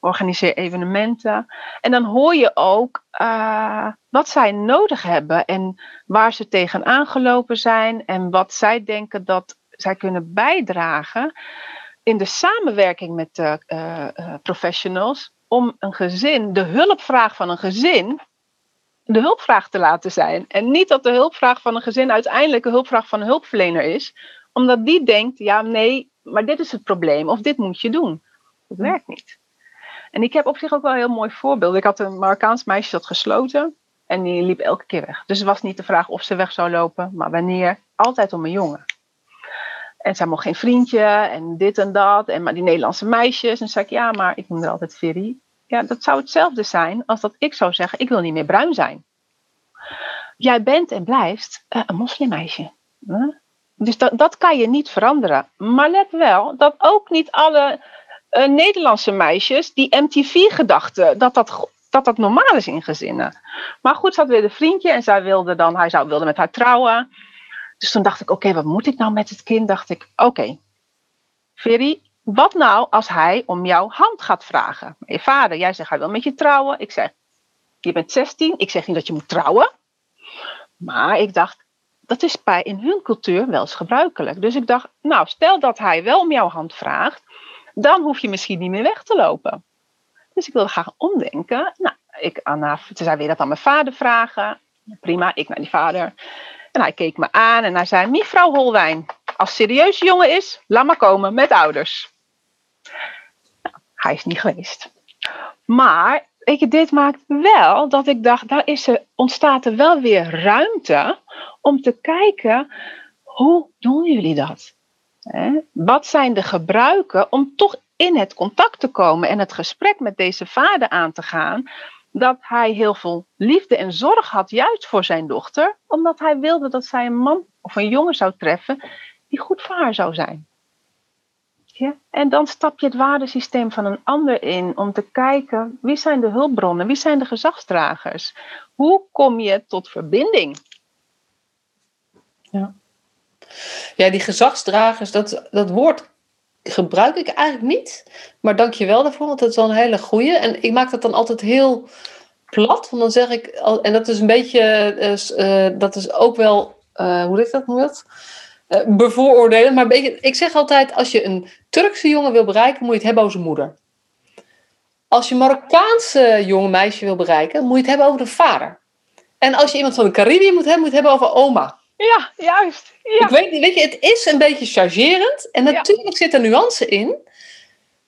Organiseer evenementen. En dan hoor je ook uh, wat zij nodig hebben en waar ze tegenaan gelopen zijn en wat zij denken dat zij kunnen bijdragen in de samenwerking met de uh, professionals om een gezin, de hulpvraag van een gezin, de hulpvraag te laten zijn. En niet dat de hulpvraag van een gezin uiteindelijk een hulpvraag van een hulpverlener is, omdat die denkt, ja nee, maar dit is het probleem of dit moet je doen. Dat werkt niet. En ik heb op zich ook wel een heel mooi voorbeeld. Ik had een Marokkaans meisje dat gesloten en die liep elke keer weg. Dus het was niet de vraag of ze weg zou lopen, maar wanneer. Altijd om een jongen. En zij mocht geen vriendje en dit en dat. En maar die Nederlandse meisjes. En zei ik, ja, maar ik noem er altijd Ferry. Ja, dat zou hetzelfde zijn als dat ik zou zeggen, ik wil niet meer bruin zijn. Jij bent en blijft uh, een moslimmeisje. Dus dat, dat kan je niet veranderen. Maar let wel dat ook niet alle uh, Nederlandse meisjes die MTV-gedachten, dat dat, dat dat normaal is in gezinnen. Maar goed, ze had weer een vriendje en zij wilde dan, hij zou, wilde met haar trouwen. Dus toen dacht ik, oké, wat moet ik nou met het kind? Dacht ik, oké, okay, Ferry, wat nou als hij om jouw hand gaat vragen? Je vader, jij zegt hij wil met je trouwen. Ik zeg, je bent 16. Ik zeg niet dat je moet trouwen. Maar ik dacht, dat is bij in hun cultuur wel eens gebruikelijk. Dus ik dacht, nou, stel dat hij wel om jouw hand vraagt, dan hoef je misschien niet meer weg te lopen. Dus ik wilde graag omdenken. Nou, ik, ze zei weer dat aan mijn vader vragen. Prima, ik naar die vader. En hij keek me aan en hij zei: Mevrouw Holwijn, als serieus jongen is, laat maar komen met ouders. Nou, hij is niet geweest. Maar ik, dit maakt wel dat ik dacht: daar is er, ontstaat er wel weer ruimte om te kijken: hoe doen jullie dat? Wat zijn de gebruiken om toch in het contact te komen en het gesprek met deze vader aan te gaan? dat hij heel veel liefde en zorg had, juist voor zijn dochter, omdat hij wilde dat zij een man of een jongen zou treffen die goed voor haar zou zijn. Ja? En dan stap je het waardesysteem van een ander in om te kijken wie zijn de hulpbronnen, wie zijn de gezagsdragers, hoe kom je tot verbinding. Ja, ja die gezagsdragers, dat, dat woord gebruik ik eigenlijk niet. Maar dank je wel daarvoor, want dat is wel een hele goeie. En ik maak dat dan altijd heel plat. Want dan zeg ik, en dat is een beetje, uh, dat is ook wel, uh, hoe ik dat noem dat? Bevooroordelen. Maar beetje, ik zeg altijd, als je een Turkse jongen wil bereiken, moet je het hebben over zijn moeder. Als je Marokkaanse jonge meisje wil bereiken, moet je het hebben over de vader. En als je iemand van de Caribië moet hebben, moet je het hebben over oma. Ja, juist. Ja. Ik weet weet je, het is een beetje chargerend. En natuurlijk zit er nuance in.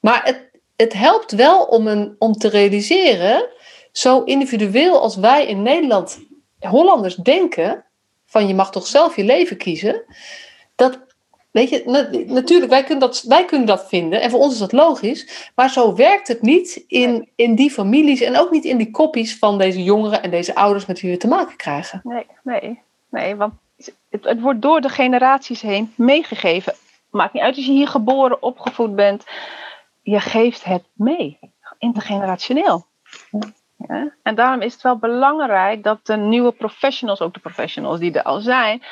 Maar het, het helpt wel om, een, om te realiseren, zo individueel als wij in Nederland, Hollanders, denken: van je mag toch zelf je leven kiezen. Dat, weet je, natuurlijk, wij kunnen, dat, wij kunnen dat vinden en voor ons is dat logisch. Maar zo werkt het niet in, in die families en ook niet in die koppies van deze jongeren en deze ouders met wie we te maken krijgen. Nee, nee, nee, want het, wordt door de generaties heen meegegeven. Maakt niet uit als je hier geboren, opgevoed bent. Je geeft het mee. Intergenerationeel. Ja? En daarom is het wel belangrijk dat de nieuwe professionals, ook de professionals die er al zijn,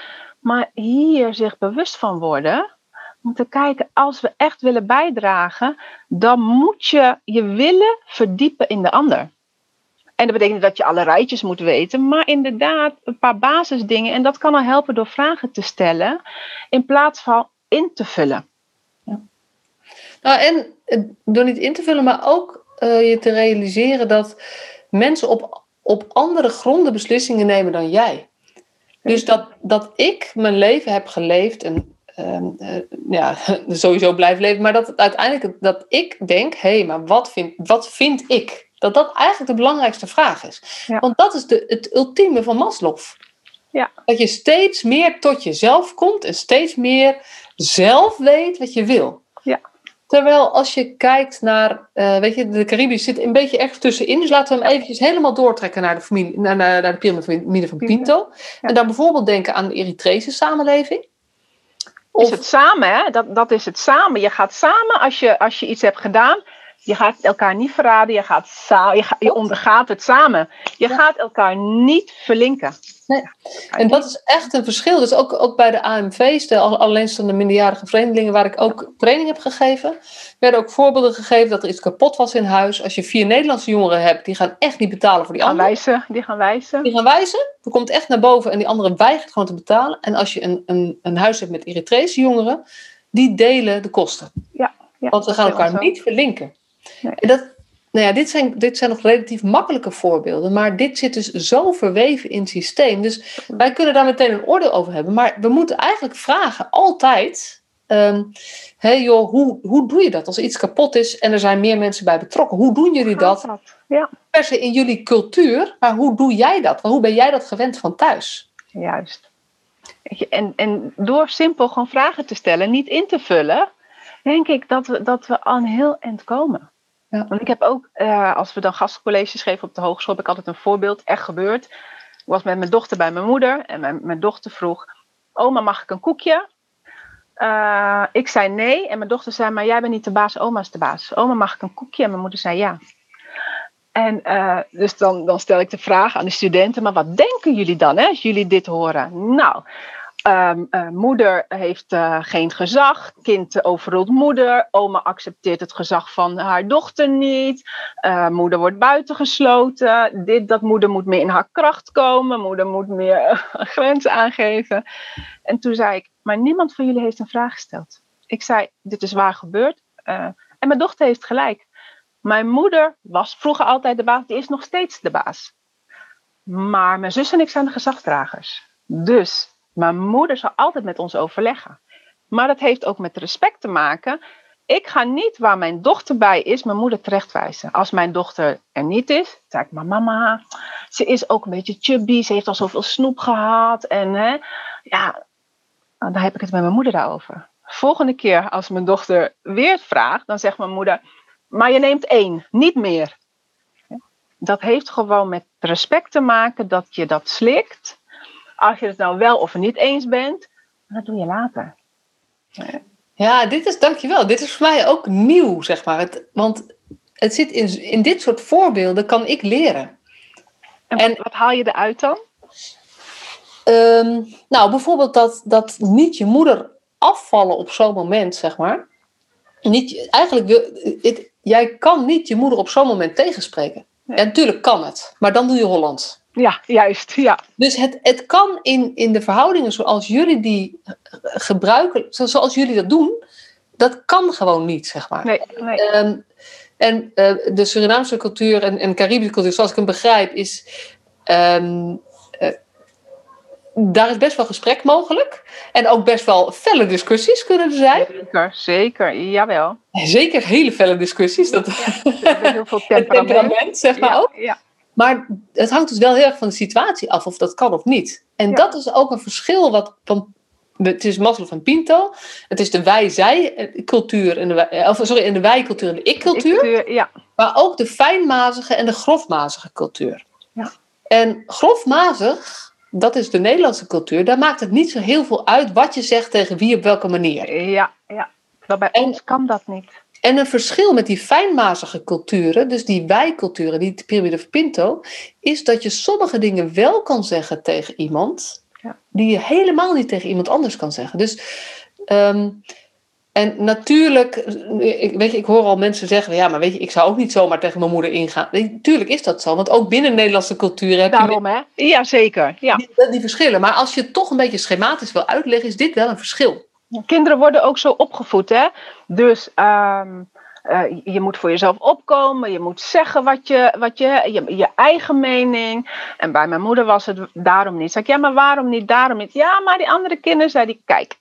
maar hier zich bewust van worden. Om te kijken, als we echt willen bijdragen, dan moet je je willen verdiepen in de ander. En dat betekent dat je alle rijtjes moet weten, maar inderdaad een paar basisdingen. En dat kan al helpen door vragen te stellen in plaats van in te vullen. Ja. Nou, en eh, door niet in te vullen, maar ook uh, je te realiseren dat mensen op, op andere gronden beslissingen nemen dan jij. Dus dat, dat ik mijn leven heb geleefd en uh, uh, ja, sowieso blijf leven, maar dat uiteindelijk dat ik denk, hé, hey, maar wat vind, wat vind ik? Dat dat eigenlijk de belangrijkste vraag is. Want dat is de, het ultieme van Maslow. Ja. Dat je steeds meer tot jezelf komt en steeds meer zelf weet wat je wil. Ja. Terwijl als je kijkt naar, uh, weet je, de Caribisch zit een beetje ergens tussenin. Dus laten we hem eventjes helemaal doortrekken naar de, familie, naar, naar, naar de piramide van Pinto. En dan bijvoorbeeld denken aan de Eritrese samenleving. Of... Is het samen, hè? Dat, dat is het samen. Je gaat samen, als je, als je iets hebt gedaan, Je gaat elkaar niet verraden, je, gaat je, je ondergaat het samen. Je gaat elkaar niet verlinken. Nee. En dat is echt een verschil. Dus ook, ook bij de AMV's, de alleenstaande minderjarige vreemdelingen, waar ik ook training heb gegeven, werden ook voorbeelden gegeven dat er iets kapot was in huis. Als je vier Nederlandse jongeren hebt, die gaan echt niet betalen voor die gaan anderen. Wijzen, die gaan wijzen. Die gaan wijzen. Er komt echt naar boven en die andere weigert gewoon te betalen. En als je een, een, een huis hebt met Eritrese jongeren, die delen de kosten. Ja, ja Want ze gaan elkaar niet verlinken. Dat, nou ja, dit zijn, dit zijn nog relatief makkelijke voorbeelden, maar dit zit dus zo verweven in het systeem. Dus wij kunnen daar meteen een oordeel over hebben, maar we moeten eigenlijk vragen, altijd, um, hey joh, hoe, hoe doe je dat als iets kapot is en er zijn meer mensen bij betrokken? Hoe doen jullie dat? dat? Ja. Per se in jullie cultuur, maar hoe doe jij dat? Hoe ben jij dat gewend van thuis? Juist. En, en door simpel gewoon vragen te stellen, niet in te vullen, denk ik dat we, dat we aan heel eind komen. Want ik heb ook, uh, als we dan gastcolleges geven op de hogeschool, heb ik altijd een voorbeeld, echt gebeurd. Ik was met mijn dochter bij mijn moeder en mijn, mijn dochter vroeg, oma mag ik een koekje? Uh, ik zei nee en mijn dochter zei, maar jij bent niet de baas, oma is de baas. Oma mag ik een koekje? En mijn moeder zei ja. En uh, dus dan, dan stel ik de vraag aan de studenten, maar wat denken jullie dan hè, als jullie dit horen? Nou, Um, moeder heeft uh, geen gezag, kind overroelt moeder, oma accepteert het gezag van haar dochter niet, uh, moeder wordt buitengesloten, dit, dat moeder moet meer in haar kracht komen, moeder moet meer grenzen aangeven. En toen zei ik, maar niemand van jullie heeft een vraag gesteld. Ik zei, dit is waar gebeurd. en mijn dochter heeft gelijk. Mijn moeder was vroeger altijd de baas, die is nog steeds de baas. Maar mijn zus en ik zijn de gezagdragers. Dus mijn moeder zal altijd met ons overleggen. Maar dat heeft ook met respect te maken. Ik ga niet waar mijn dochter bij is, mijn moeder terechtwijzen. Als mijn dochter er niet is, zeg ik, maar mama, ze is ook een beetje chubby, ze heeft al zoveel snoep gehad. En hè, ja, dan heb ik het met mijn moeder daarover. Volgende keer als mijn dochter weer vraagt, dan zegt mijn moeder, maar je neemt één, niet meer. Dat heeft gewoon met respect te maken dat je dat slikt als je het nou wel of niet eens bent, dat doe je later. Ja, dit is, dankjewel. Dit is voor mij ook nieuw, zeg maar. Het, want het zit in, in dit soort voorbeelden kan ik leren. En, en wat, haal je eruit dan? Um, nou, bijvoorbeeld dat, dat niet je moeder afvallen op zo'n moment, zeg maar. Niet, eigenlijk wil, het, jij kan niet je moeder op zo'n moment tegenspreken. Ja, natuurlijk kan het, maar dan doe je Hollands. Ja, juist. Ja. Dus het, het kan in, in de verhoudingen zoals jullie die gebruiken, zoals jullie dat doen, dat kan gewoon niet, zeg maar. Nee, nee. Um, en uh, de Surinaamse cultuur en, en Caribische cultuur, zoals ik hem begrijp, is. Um, uh, daar is best wel gesprek mogelijk. En ook best wel felle discussies kunnen er zijn. Zeker, zeker, jawel. Zeker hele felle discussies. Dat, ja, heel veel temperament. temperament zeg maar ja, ook. Ja. Maar het hangt dus wel heel erg van de situatie af of dat kan of niet. En Ja. dat is ook een verschil wat van. Het is Maslow van Pinto. Het is de wij-zij-cultuur. en de wij- Of sorry, in de wij-cultuur en de ik-cultuur. Ik, eh, ja, Maar ook de fijnmazige en de grofmazige cultuur. Ja. En grofmazig, dat is de Nederlandse cultuur. Daar maakt het niet zo heel veel uit wat je zegt tegen wie op welke manier. ja, ja. Bij En- ons kan dat niet. En een verschil met die fijnmazige culturen, dus die wij-culturen, die piramide van Pinto, is dat je sommige dingen wel kan zeggen tegen iemand, Ja. die je helemaal niet tegen iemand anders kan zeggen. Dus, ehm, en natuurlijk, ik, weet je, ik hoor al mensen zeggen, ja, maar weet je, ik zou ook niet zomaar tegen mijn moeder ingaan. Nee, Tuurlijk is dat zo, want ook binnen Nederlandse culturen heb je Daarom, hè? Ja, zeker. Ja. die, die verschillen. Maar als je het toch een beetje schematisch wil uitleggen, is dit wel een verschil. Kinderen worden ook zo opgevoed, hè? Dus ehm, eh, je moet voor jezelf opkomen, je moet zeggen wat je, wat je, je, eigen mening. En bij mijn moeder was het daarom niet. Zeg ik, ja, maar waarom niet, daarom niet? Ja, maar die andere kinderen zei die, kijk,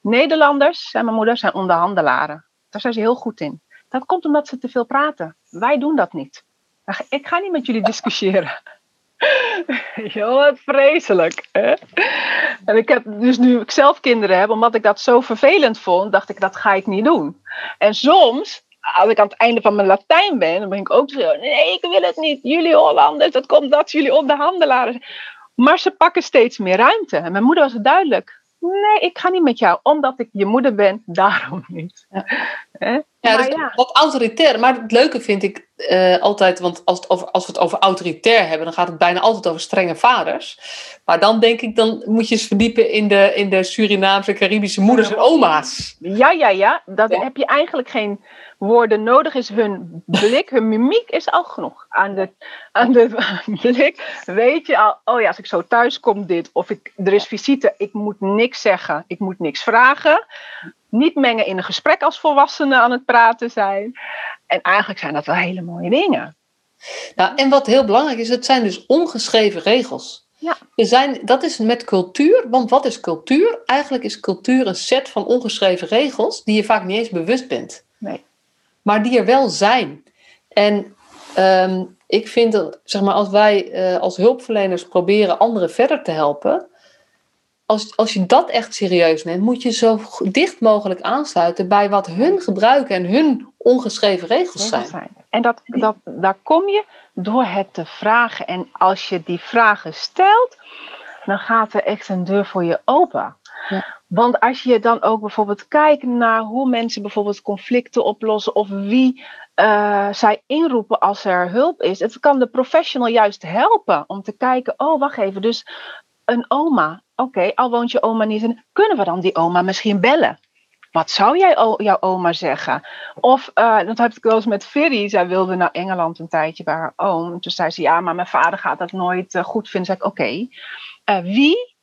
Nederlanders, zei mijn moeder, zijn onderhandelaren. Daar zijn ze heel goed in. Dat komt omdat ze te veel praten. Wij doen dat niet. Ik ga niet met jullie discussiëren. Joh, wat vreselijk. Hè? En ik heb dus nu ik zelf kinderen heb, omdat ik dat zo vervelend vond, dacht ik dat ga ik niet doen. En soms, als ik aan het einde van mijn Latijn ben, dan ben ik ook zo, nee, ik wil het niet. Jullie Hollanders, dat komt dat jullie onderhandelaren. Maar ze pakken steeds meer ruimte. En mijn moeder was duidelijk. Nee, ik ga niet met jou, omdat ik je moeder ben, daarom niet. Ja, dus ja. wat autoritair. Maar het leuke vind ik uh, altijd, want als, het over, als we het over autoritair hebben, dan gaat het bijna altijd over strenge vaders. Maar dan denk ik, dan moet je eens verdiepen in de, in de Surinaamse, Caribische moeders en oma's. Ja, ja, ja. Dat heb je eigenlijk geen woorden nodig. Is hun blik, hun mimiek is al genoeg. Aan de, aan de blik weet je al, oh ja, als ik zo thuis kom dit, of ik, er is visite, ik moet niks zeggen, ik moet niks vragen niet mengen in een gesprek als volwassenen aan het praten zijn. En eigenlijk zijn dat wel hele mooie dingen. Nou, en wat heel belangrijk is, het zijn dus ongeschreven regels. Ja. Er zijn, dat is met cultuur, want wat is cultuur? Eigenlijk is cultuur een set van ongeschreven regels die je vaak niet eens bewust bent. Nee. Maar die er wel zijn. En ehm, ik vind dat, zeg maar, als wij uh, als hulpverleners proberen anderen verder te helpen, als, als je dat echt serieus neemt, moet je zo dicht mogelijk aansluiten bij wat hun gebruiken en hun ongeschreven regels zijn. En dat, dat, daar kom je door het te vragen. En als je die vragen stelt, dan gaat er echt een deur voor je open. Ja. Want als je dan ook bijvoorbeeld kijkt naar hoe mensen bijvoorbeeld conflicten oplossen of wie uh, zij inroepen als er hulp is. Het kan de professional juist helpen om te kijken, oh wacht even, dus een oma, oké, al woont je oma niet in, kunnen we dan die oma misschien bellen? Wat zou jij jouw oma zeggen? Of, uh, dat heb ik wel eens met Ferry. Zij wilde naar Engeland een tijdje bij haar oom. En toen zei ze, ja, maar mijn vader gaat dat nooit uh, goed vinden. Zei ik, oké. Eh, wie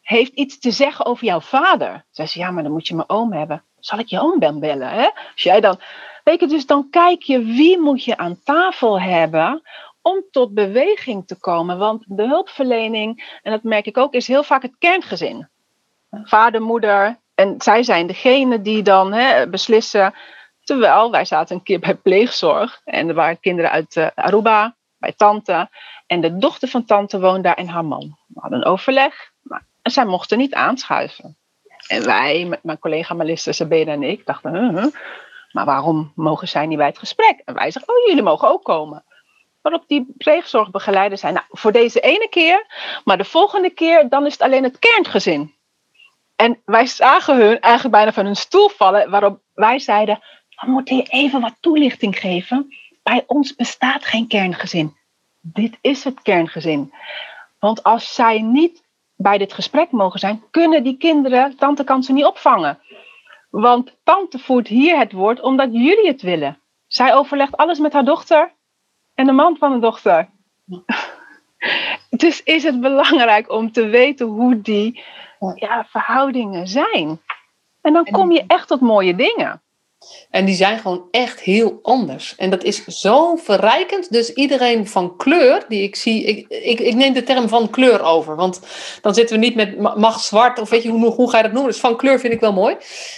heeft iets te zeggen over jouw vader? Zei ze, ja, maar dan moet je mijn oom hebben. Zal ik je oom dan bellen? Hè? Als jij dan... Weet je, dus dan kijk je, wie moet je aan tafel hebben om tot beweging te komen. Want de hulpverlening, en dat merk ik ook, is heel vaak het kerngezin. Vader, moeder, en zij zijn degene die dan hè, beslissen. Terwijl wij zaten een keer bij pleegzorg en er waren kinderen uit uh, Aruba, bij tante. En de dochter van tante woonde daar en haar man. We hadden een overleg, maar zij mochten niet aanschuiven. En wij, met mijn collega Melissa Sabena en ik, dachten, maar waarom mogen zij niet bij het gesprek? En wij zeggen, oh, jullie mogen ook komen. Waarop die pleegzorgbegeleiders zijn, nou, voor deze ene keer, maar de volgende keer, dan is het alleen het kerngezin. En wij zagen hun eigenlijk bijna van hun stoel vallen, waarop wij zeiden, we moeten je even wat toelichting geven. Bij ons bestaat geen kerngezin. Dit is het kerngezin. Want als zij niet bij dit gesprek mogen zijn, kunnen die kinderen, tante kan ze niet opvangen. Want tante voert hier het woord omdat jullie het willen. Zij overlegt alles met haar dochter en de man van de dochter. dus is het belangrijk om te weten hoe die ja, verhoudingen zijn. En dan kom je echt tot mooie dingen. En die zijn gewoon echt heel anders. En dat is zo verrijkend. Dus iedereen van kleur die ik zie. Ik, ik, ik neem de term van kleur over. Want dan zitten we niet met mag zwart. Of weet je, hoe, hoe ga je dat noemen? Dus van kleur vind ik wel mooi.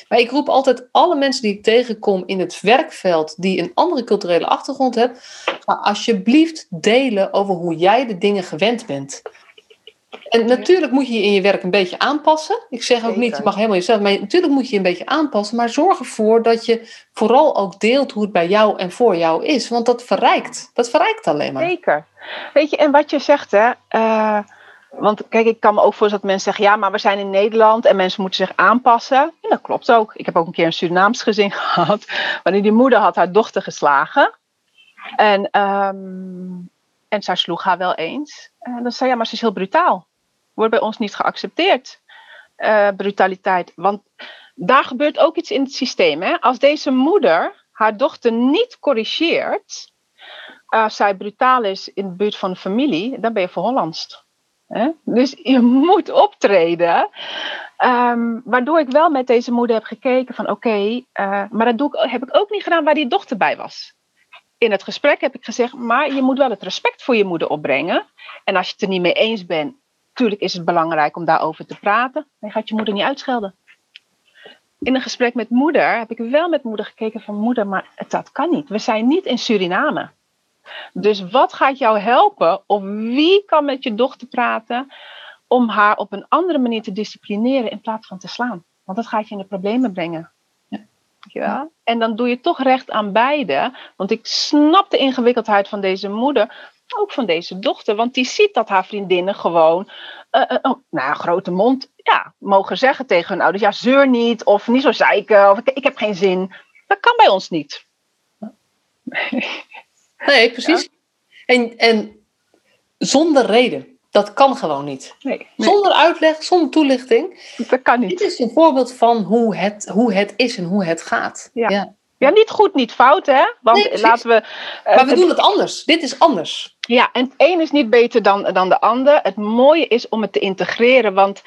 Maar ik roep altijd alle mensen die ik tegenkom in het werkveld. die een andere culturele achtergrond hebben. Alsjeblieft delen over hoe jij de dingen gewend bent. En natuurlijk moet je je in je werk een beetje aanpassen. Ik zeg ook niet, je mag helemaal jezelf, maar natuurlijk moet je je een beetje aanpassen. Maar zorg ervoor dat je vooral ook deelt hoe het bij jou en voor jou is. Want dat verrijkt. Dat verrijkt alleen maar. Zeker. Weet je, en wat je zegt, hè. Uh, want kijk, ik kan me ook voorstellen dat mensen zeggen: ja, maar we zijn in Nederland en mensen moeten zich aanpassen. En dat klopt ook. Ik heb ook een keer een Surinaams gezin gehad, waarin die moeder had haar dochter geslagen. En, um, en zij sloeg haar wel eens. En dan zei ja, maar ze is heel brutaal wordt bij ons niet geaccepteerd. Uh, brutaliteit. Want daar gebeurt ook iets in het systeem. Hè? Als deze moeder haar dochter niet corrigeert, als zij brutaal is in de buurt van de familie, dan ben je verhollandst. Dus je moet optreden. Um, waardoor ik wel met deze moeder heb gekeken van oké, uh, maar dat doe ik, heb ik ook niet gedaan waar die dochter bij was. In het gesprek heb ik gezegd, maar je moet wel het respect voor je moeder opbrengen. En als je het er niet mee eens bent, Tuurlijk is het belangrijk om daarover te praten. Maar je gaat je moeder niet uitschelden. In een gesprek met moeder heb ik wel met moeder gekeken van moeder, maar dat kan niet. We zijn niet in Suriname. Dus wat gaat jou helpen? Of wie kan met je dochter praten om haar op een andere manier te disciplineren in plaats van te slaan? Want dat gaat je in de problemen brengen. Ja. En dan doe je toch recht aan beide. Want ik snap de ingewikkeldheid van deze moeder ook van deze dochter. Want die ziet dat haar vriendinnen gewoon uh, uh, nou, een grote mond ja, mogen zeggen tegen hun ouders. Ja, zeur niet. Of niet zo zeiken. Of ik, ik heb geen zin. Dat kan bij ons niet. Nee, precies. En, en zonder reden. Dat kan gewoon niet. Nee, nee, Zonder uitleg, zonder toelichting. dat kan Dit niet. is een voorbeeld van hoe het, hoe het is en hoe het gaat. Ja. Ja, niet goed, niet fout, hè? Want Nee, laten we. eh, Maar we doen het anders. Dit is anders. Ja, en het een is niet beter dan, dan de ander. Het mooie is om het te integreren. Want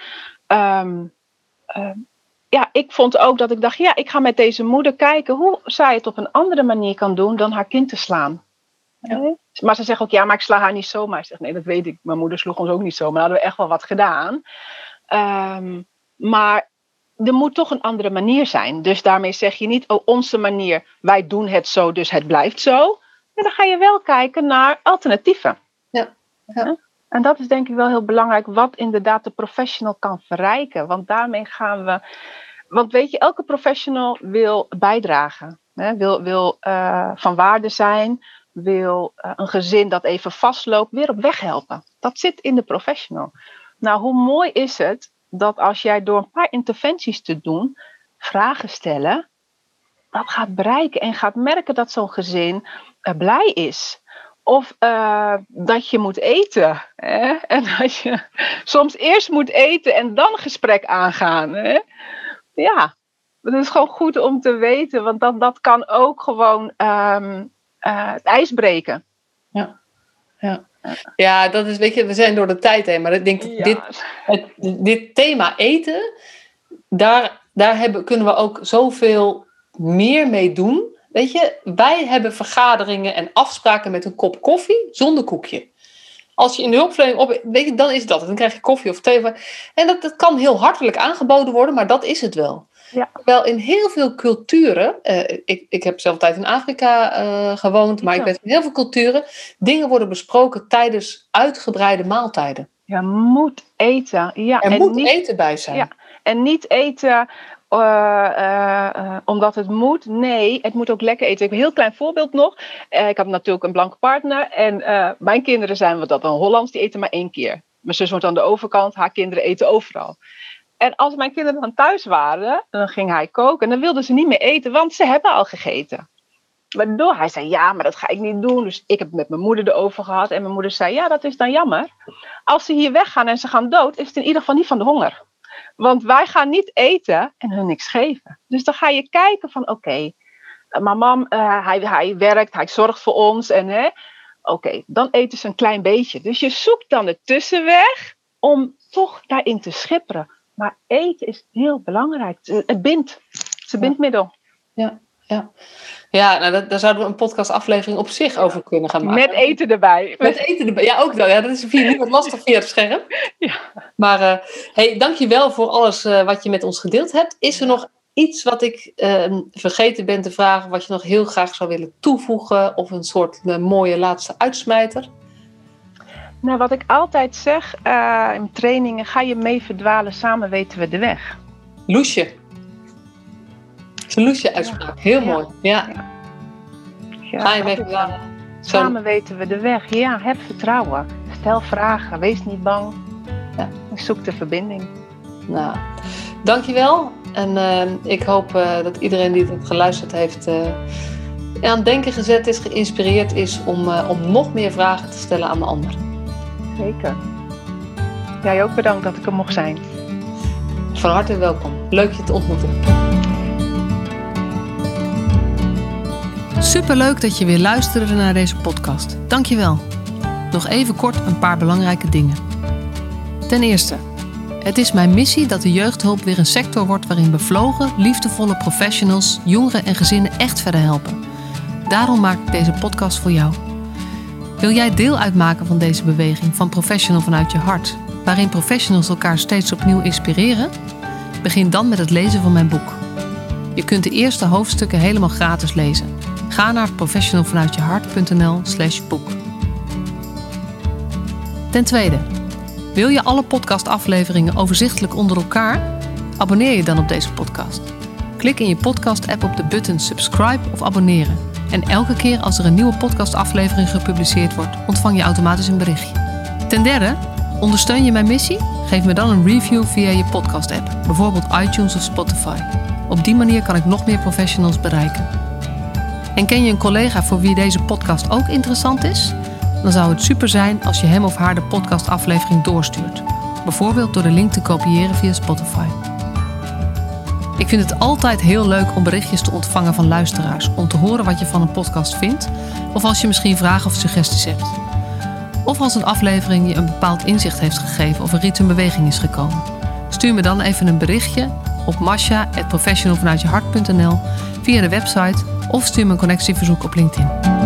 ehm, ehm, ja, ik vond ook dat ik dacht, ja, ik ga met deze moeder kijken hoe zij het op een andere manier kan doen dan haar kind te slaan. Maar ze zegt ook, ja, maar ik sla haar niet zomaar. Ik zeg, nee, dat weet ik. Mijn moeder sloeg ons ook niet zomaar. Hadden we echt wel wat gedaan. Ehm, maar er moet toch een andere manier zijn. Dus daarmee zeg je niet, oh, onze manier, wij doen het zo, dus het blijft zo. Maar dan ga je wel kijken naar alternatieven. Ja, ja. En dat is denk ik wel heel belangrijk, wat inderdaad de professional kan verrijken. Want daarmee gaan we. Want weet je, elke professional wil bijdragen, hè? wil, wil eh, van waarde zijn, wil eh, een gezin dat even vastloopt weer op weg helpen. Dat zit in de professional. Nou, hoe mooi is het dat als jij door een paar interventies te doen, vragen stellen, dat gaat bereiken en gaat merken dat zo'n gezin eh, blij is. Of eh, dat je moet eten. Hè? En dat je soms eerst moet eten en dan gesprek aangaan. Hè? Ja, dat is gewoon goed om te weten, want dat, dat kan ook gewoon ehm, eh, het ijs breken. Ja, dat is, weet je, we zijn door de tijd heen. Maar ik denk dat Ja. dit, het, dit thema eten, daar, daar hebben, kunnen we ook zoveel meer mee doen. Weet je, wij hebben vergaderingen en afspraken met een kop koffie zonder koekje. Als je in de hulpverlening op, weet je, dan is dat. Dan krijg je koffie of thee. En dat, dat kan heel hartelijk aangeboden worden, maar dat is het wel. Ja. Terwijl in heel veel culturen, eh, ik, ik heb zelf tijd in Afrika eh, gewoond, maar ik weet in heel veel culturen, dingen worden besproken tijdens uitgebreide maaltijden. Je moet eten. Ja, Er en moet niet, eten bij zijn. Ja. En niet eten eh, omdat het moet. Nee, het moet ook lekker eten. Ik heb een heel klein voorbeeld nog. Ik heb natuurlijk een blanke partner. En mijn kinderen zijn wat dat dan Hollands. Die eten maar één keer. Mijn zus woont aan de overkant. Haar kinderen eten overal. En als mijn kinderen dan thuis waren, dan ging hij koken. En dan wilden ze niet meer eten, want ze hebben al gegeten. Waardoor hij zei, ja, maar dat ga ik niet doen. Dus ik heb het met mijn moeder erover gehad. En mijn moeder zei, ja, dat is dan jammer. Als ze hier weggaan en ze gaan dood, is het in ieder geval niet van de honger. Want wij gaan niet eten en hun niks geven. Dus dan ga je kijken van, oké, maar mam, eh, hij, hij werkt, hij zorgt voor ons. En oké, dan eten ze een klein beetje. Dus je zoekt dan de tussenweg om toch daarin te schipperen. Maar eten is heel belangrijk. Het bindt. Het is een Ja. bindmiddel. Ja, nou, dat, daar zouden we een podcastaflevering op zich over kunnen gaan maken. Met eten erbij. Met eten erbij. Ja, ook wel. Ja, dat is via, wat lastig via het scherm. Ja. Maar eh hey, dankjewel voor alles eh, wat je met ons gedeeld hebt. Is er nog iets wat ik eh, vergeten ben te vragen, wat je nog heel graag zou willen toevoegen? Of een soort eh, mooie laatste uitsmijter? Nou, wat ik altijd zeg eh, in trainingen, ga je mee verdwalen, samen weten we de weg. Loesje. Dat is een Loesje uitspraak. Heel Ja. mooi. Ja. Ja, Ga je mee vandaan? Samen weten we de weg. Ja, heb vertrouwen. Stel vragen, wees niet bang. Ja. Zoek de verbinding. Nou, dankjewel. En eh, ik hoop eh, dat iedereen die het geluisterd heeft aan het denken gezet is, geïnspireerd is om, om nog meer vragen te stellen aan de ander. Zeker. Jij ook bedankt dat ik er mocht zijn. Van harte welkom. Leuk je te ontmoeten. Superleuk dat je weer luisterde naar deze podcast. Dankjewel. Nog even kort een paar belangrijke dingen. Ten eerste, het is mijn missie dat de jeugdhulp weer een sector wordt waarin bevlogen, liefdevolle professionals jongeren en gezinnen echt verder helpen. Daarom maak ik deze podcast voor jou. Wil jij deel uitmaken van deze beweging van Professional vanuit je hart, waarin professionals elkaar steeds opnieuw inspireren? Begin dan met het lezen van mijn boek. Je kunt de eerste hoofdstukken helemaal gratis lezen. Ga naar professionalvanuitjehart.nl slash boek. Ten tweede, wil je alle podcastafleveringen overzichtelijk onder elkaar? Abonneer je dan op deze podcast. Klik in je podcast-app op de button subscribe of abonneren. En elke keer als er een nieuwe podcastaflevering gepubliceerd wordt, ontvang je automatisch een berichtje. Ten derde, ondersteun je mijn missie? Geef me dan een review via je podcast-app, bijvoorbeeld iTunes of Spotify. Op die manier kan ik nog meer professionals bereiken. En ken je een collega voor wie deze podcast ook interessant is? Dan zou het super zijn als je hem of haar de podcastaflevering doorstuurt. Bijvoorbeeld door de link te kopiëren via Spotify. Ik vind het altijd heel leuk om berichtjes te ontvangen van luisteraars. Om te horen wat je van een podcast vindt. Of als je misschien vragen of suggesties hebt. Of als een aflevering je een bepaald inzicht heeft gegeven of er iets in beweging is gekomen. Stuur me dan even een berichtje op masha.professionalvanuitjehart.nl via de website of stuur me een connectieverzoek op LinkedIn.